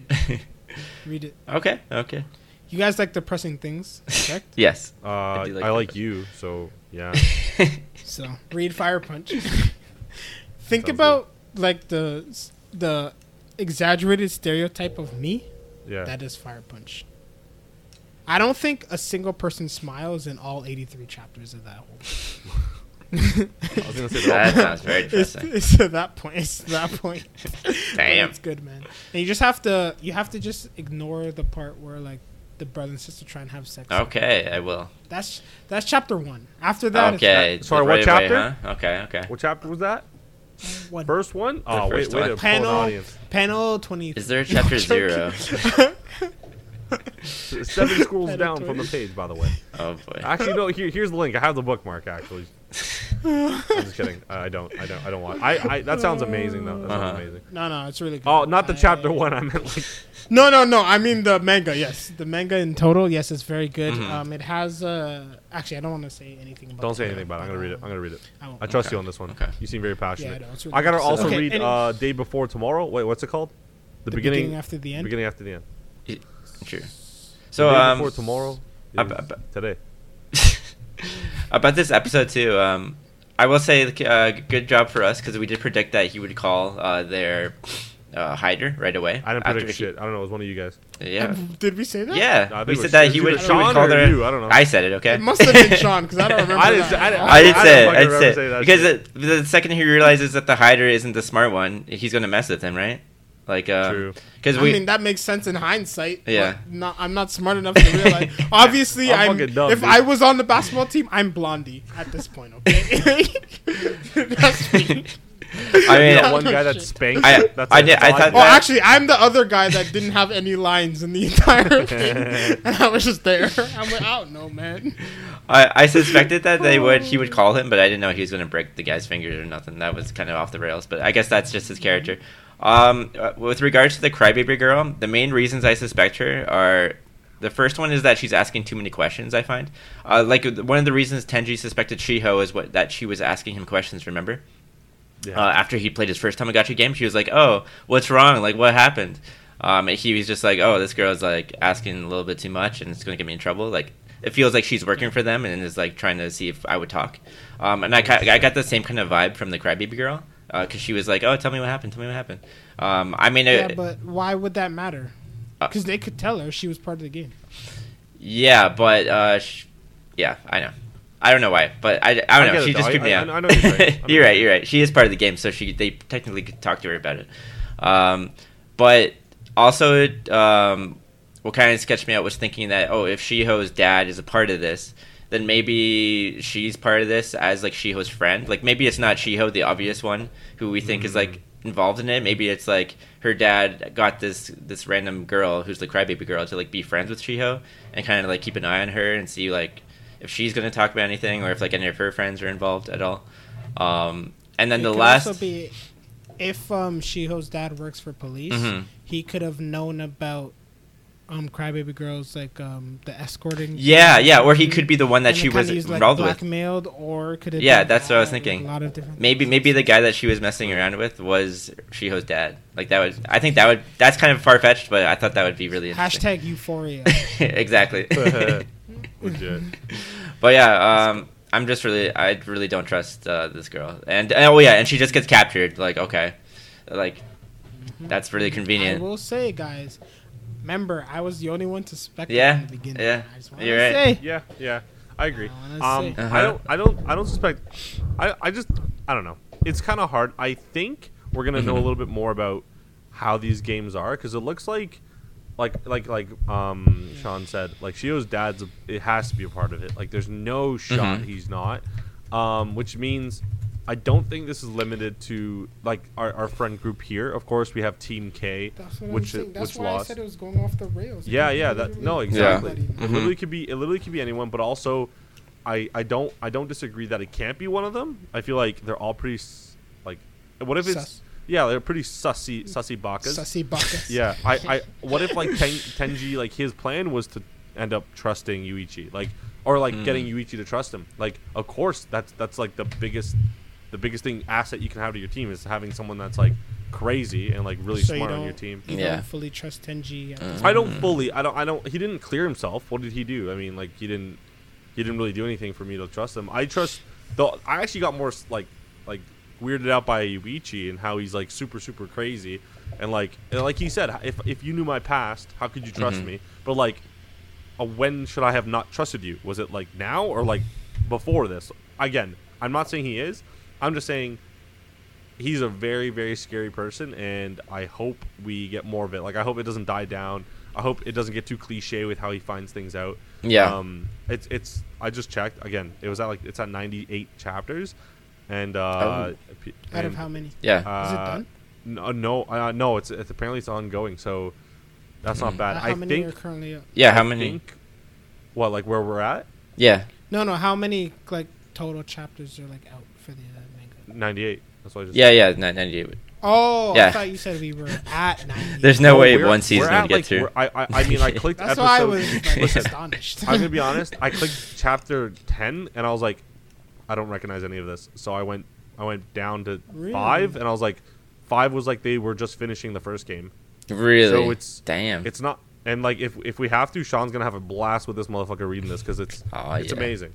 Read it. okay. Okay. You guys like depressing things, correct? Yes. Uh, I, do like like, you, so yeah. So read Fire Punch. Think Sounds about like the the exaggerated stereotype of me. Yeah. That is Fire Punch. I don't think a single person smiles in all 83 chapters of that whole. I was gonna say that that. sounds very interesting. it's to that point. It's to that point. Damn. it's good, man. And you just have to you have to just ignore the part where like the brother and sister try and have sex. Okay, I will. That's that's chapter one. After that, Okay. Sorry, what right away, chapter? huh? Okay. Okay. What chapter was that? It's one. First one? Oh, first wait, wait one. to pull an Panel panel twenty. Is there a chapter zero? Seven scrolls Panel down from the page, by the way. Oh boy. Actually, no. Here, here's the link. I have the bookmark. Actually, I'm just kidding. I don't. I don't. I don't want. I. I that sounds amazing, though. That sounds Uh-huh. amazing. No, no, it's really good. Oh, not the I- chapter one. I meant like. No, no, no. I mean the manga. Yes, the manga in total. Yes, it's very good. Mhm. Um, it has. Uh, actually, I don't want to say anything about. Don't say anything about it. I'm gonna read it. I'm gonna read it. I. I trust Okay. you on this one. Okay. You seem very passionate. Yeah, no, it's really I gotta good. also Okay, read uh, day before tomorrow. Wait, what's it called? The, the beginning. beginning after the end. beginning after the end. True. The So day um, before tomorrow. Ab- is ab- today. about this episode too. Um, I will say, uh, good job for us because we did predict that he would call uh, their uh, hider right away. I didn't after predict he- shit. I don't know. It was one of you guys. Yeah. Um, Did we say that? Yeah, No, we said was- that he would, either would Sean call or their. you, I don't know. I said it. Okay. It must have been Sean because I don't remember. I didn't that say- I at didn't- I did I say it. I did say it. that because shit. it, the second he realizes that the Hyder isn't the smart one, he's going to mess with him, right? Like, True. because we, I mean, that makes sense in hindsight. Yeah. Not, I'm not smart enough to realize. Obviously, I'm I'm. dumb, if dude. I was on the basketball team, I'm Blondie at this point. Okay. That's me. I mean, That one no guy that spanked. I- that's I did- I thought Well, that- actually, I'm the other guy that didn't have any lines in the entire thing, and I was just there. I'm like, I don't know, man. I, I suspected that they would he would call him, but I didn't know he was going to break the guy's fingers or nothing. That was kind of off the rails. But I guess that's just his character. Um, uh, with regards to the crybaby girl, the main reasons I suspect her are the first one is that she's asking too many questions. I find, uh, like one of the reasons Tenji suspected Shiho is what that she was asking him questions. Remember, Yeah. uh, after he played his first Tomodachi game, she was like, "Oh, what's wrong? Like, what happened?" Um, and he was just like, "Oh, this girl's like asking a little bit too much, and it's going to get me in trouble." Like, it feels like she's working for them and is like trying to see if I would talk. Um, and I, ki- I got the same kind of vibe from the crybaby girl because she was like, "Oh, tell me what happened. Tell me what happened." Um, I mean, Yeah, it, but why would that matter? Uh, Because they could tell her she was part of the game. yeah, but uh, sh- yeah, I know. I don't know why, but I, I don't I know. it, She though. just I- creeped me I- out. I know you're saying. You're right. you're right. She is part of the game, so she they technically could talk to her about it. Um, but also, um, what kind of sketched me out was thinking that oh, if Shiho's dad is a part of this, then maybe she's part of this as like Shiho's friend. Like maybe it's not Shiho, the obvious one, who we think is like involved in it. Maybe it's like her dad got this this random girl who's the crybaby girl to like be friends with Shiho and kind of like keep an eye on her and see like if she's going to talk about anything or if like any of her friends are involved at all. Um, and then It the could last, also be if um Shiho's dad works for police, Mhm. he could have known about um crybaby girls like um the escorting. yeah, yeah, or he could be the one that she was used, like, involved with. blackmailed, or could it? Yeah, be that's what I was thinking. A lot of different. Maybe maybe the guy that she was messing around with was Shiho's dad. Like that was I think that would that's kind of far fetched, but I thought that would be really interesting. hashtag euphoria. exactly. Legit. but yeah, um, I'm just really I really don't trust uh, this girl. And oh yeah, and she just gets captured. Like okay, like that's really convenient. I will say, guys. Remember, I was the only one to speculate Yeah, in the beginning. yeah, I you're right. say. Yeah, yeah, I agree. I Um. Uh-huh. I don't, I don't, I don't suspect. I, I just, I don't know. It's kind of hard. I think we're gonna know a Mhm. little bit more about how these games are because it looks like like like like um Sean said, like Shio's dad's a, it has to be a part of it. Like there's no shot Mhm. he's not. Um, which means I don't think this is limited to like our, our friend group here. Of course, we have Team K, That's what I'm which saying. That's which why lost. I said it was going off the rails. Yeah, yeah, that no, exactly. anybody. It Mhm. literally could be it literally could be anyone, but also I I don't I don't disagree that it can't be one of them. I feel like they're all pretty like what if it's Sus. Yeah, they're pretty sussy sussy bakas. Sussy buckets. Yeah, I, I what if like Ten, Tenji like his plan was to end up trusting Yuichi like or like Mm. getting Yuichi to trust him. Like of course that's that's like the biggest the biggest thing asset you can have to your team is having someone that's like crazy and like really So you smart on don't- your team. You Yeah. don't fully trust Tenji. at this Mm. I don't fully. I don't. I don't. He didn't clear himself. What did he do? I mean, like he didn't. He didn't really do anything for me to trust him. I trust. Though I actually got more like like weirded out by Yuichi and how he's like super super crazy, and like and like he said, if if you knew my past, how could you trust Mhm. me? But like, uh, when should I have not trusted you? Was it like now or like before this? Again, I'm not saying he is. I'm just saying he's a very very scary person and i hope we get more of it like i hope it doesn't die down i hope it doesn't get too cliche with how he finds things out Yeah. um it's it's i just checked again it was at like it's at 98 chapters and uh Oh. p- Out of how many? yeah. uh, Is it done? no no uh, no it's, it's apparently it's ongoing so that's not Mhm. bad Uh, how i many think are currently up? yeah. How I many? think- what like where we're at Yeah. No, no. How many like total chapters are like out for the uh, manga? 98 that's what i just Yeah. Yeah. ni- Ninety-eight. Oh, I thought you said we were at 90. There's no, way one season we're would get like, through. I, I i mean i clicked That's episode why I was like, Listen, astonished. I'm gonna be honest. I clicked chapter ten, and I was like, I don't recognize any of this. So I went, I went down to Really? five, and I was like, five was like they were just finishing the first game. Really? So it's damn. it's not, and like if if we have to, Sean's gonna have a blast with this motherfucker reading this because it's oh it's yeah. amazing.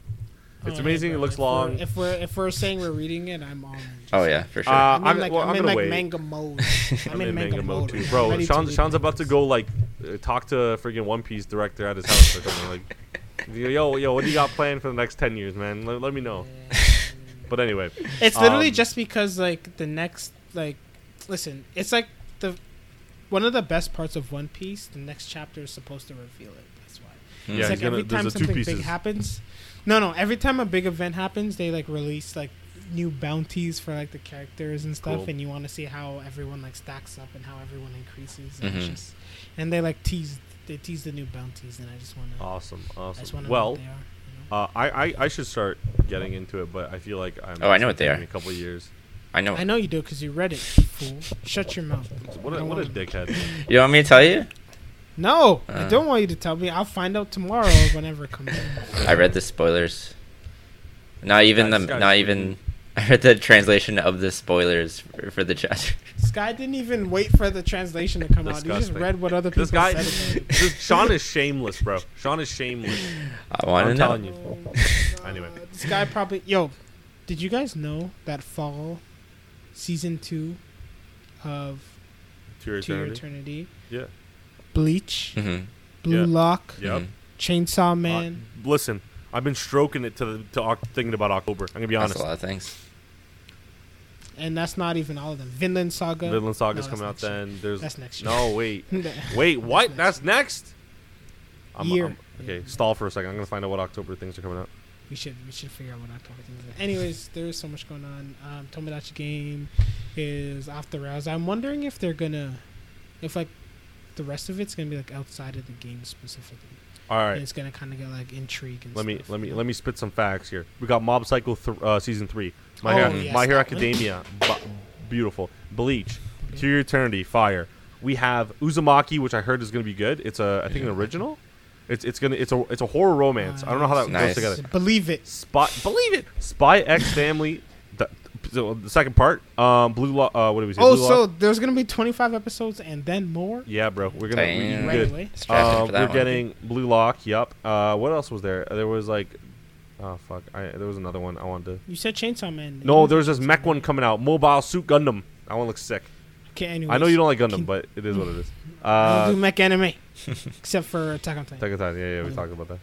It's Oh, amazing. yeah, It looks If we're- long. If we're if we're saying we're reading it, I'm on. Oh yeah, for sure. Uh, I'm in I'm- like, well, I'm I'm in like wait. manga mode. I'm, I'm in, manga, mode, too, bro. Ready to Sean, Sean's about to go like uh, talk to friggin' One Piece director at his house or something like. Yo, yo, what do you got planned for the next ten years, man? Let, let me know. But anyway, It's literally Um, just because like the next like, listen, it's like the one of the best parts of One Piece. The next chapter is supposed to reveal it. That's why. Hmm. Yeah, it's like gonna- every there's time the two something big pieces. happens. No, no. Every time a big event happens, they like release like new bounties for like the characters and stuff, Cool. and you want to see how everyone like stacks up and how everyone increases. And, it's Mhm. just, and they like tease they tease the new bounties, and I just want to. awesome, I just awesome. want to know Well, what they are. you know? Uh, I, I I should start getting into it, but I feel like I'm. Oh, I know what they taking are. me A couple of years. I know. I know you do because you read it, fool. Shut your mouth. What I a, don't what a wanna- dickhead. You want me to tell you? No, I Uh. don't want you to tell me. I'll find out tomorrow whenever it comes out. I read the spoilers. Not even Guys, the. Not we- even. I read the translation of the spoilers for, for the chapter. This guy didn't even wait for the translation to come out. He just read what other people This guy, said about this, Sean is shameless, bro. Sean is shameless. I want to I'm know. telling you. Oh my God. Anyway. this guy probably yo. Did you guys know that fall season two of To your eternity. Eternity, Yeah. Bleach, hmm Blue Yeah. Lock, Yep. Chainsaw Man. Uh, listen, I've been stroking it to the, to Oc- thinking about October. I'm gonna be That's honest. a lot of things. And that's not even all of them. Vinland Saga. Vinland Saga's No, coming out that's next year. then. There's That's next year. no wait, That's wait, what? next That's next. I'm, Year. I'm- okay, stall for a second. I'm gonna find out what October things are coming out. We should we should figure out what October things are. Anyways, there is so much going on. Um, Tomodachi game is off the rails. I'm wondering if they're gonna, if like, the rest of it's gonna be like outside of the game specifically. All right. And it's gonna kind of get like intrigue and let me let me let me spit some facts here. We got Mob Psycho th- uh, season three. My Oh, Hero, yes, My Hero. Academia, bu- beautiful. Bleach, To Your Eternity, fire. We have Uzumaki, which I heard is gonna be good. It's a I think an original. It's it's gonna it's a it's a horror romance. I don't know how that Nice. goes together. Believe it. Spy, believe it. Spy X Family. The, so the second part. Um, Blue. Lock. uh, what did we say? Oh, Blue so Lock? there's gonna be 25 episodes and then more. yeah, bro. We're gonna. We, Damn. we Right good. away. Strapped in for that we're one. getting Blue Lock. Yep. Uh, what else was there? There was like, oh fuck, I, there was another one I wanted to. You said Chainsaw Man. No, there's said this mech one coming out. Mobile Suit Gundam. That one looks sick. Okay, anyways, I know you don't like Gundam, Can- but it is what it is. I Uh, don't do mech anime, except for Attack on Titan. Attack on Titan. Yeah, yeah, we talked about that.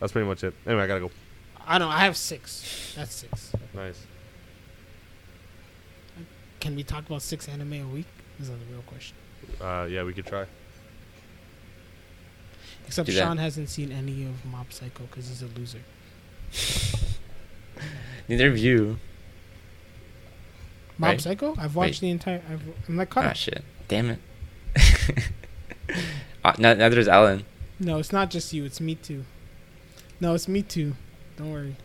That's pretty much it. Anyway, I gotta go. I don't. I have six. That's six. Nice. Can we talk about six anime a week? Is that the real question? Uh, yeah, we could try. Except Do that. Sean hasn't seen any of Mob Psycho because he's a loser. Neither of you. Mob Right. Psycho? I've watched the entire. I've, I'm like caught Ah up. shit. Damn it. uh, no, neither is Alan. No, it's not just you. It's me too. No, it's me too. Don't worry.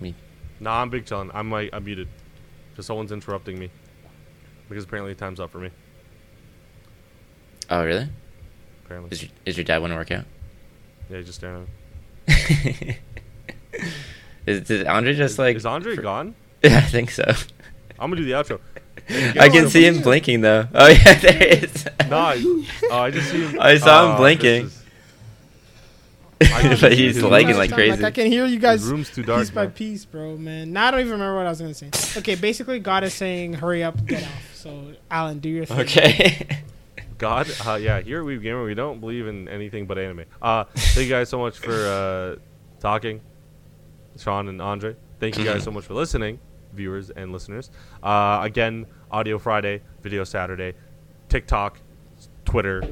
Me. Nah, I'm big chillin'. I'm like I'm muted. Because someone's interrupting me. Because apparently time's up for me. Oh really? Apparently. Is your, is your dad want to work out? yeah, he's just staring at is, did Andre just Is- like? Is Andre fr- gone? Yeah, I think so. I'm gonna do the outro. I can see him blinking though. Oh yeah, there he is. No, I, oh, I just see him. I saw him Oh, blinking. is- but he's His lagging room's- like Like, crazy. I can hear you His guys room's too dark. piece by man. piece, bro, man. Now I don't even remember what I was gonna say. Okay, basically, God is saying, "Hurry up, get off." So, Alan, do your thing. Okay. God, uh, yeah, here at Weeb Gamer, we don't believe in anything but anime. Uh, thank you guys so much for uh, talking, Sean and Andre. Thank you guys so much for listening, viewers and listeners. Uh, again, Audio Friday, Video Saturday, TikTok, Twitter,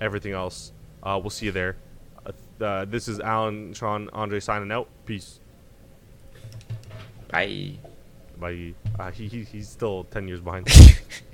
everything else. Uh, we'll see you there. Uh, uh, this is Alan, Sean, Andre signing out. Peace. Bye. Bye. Uh, he, he, he's still 10 years behind.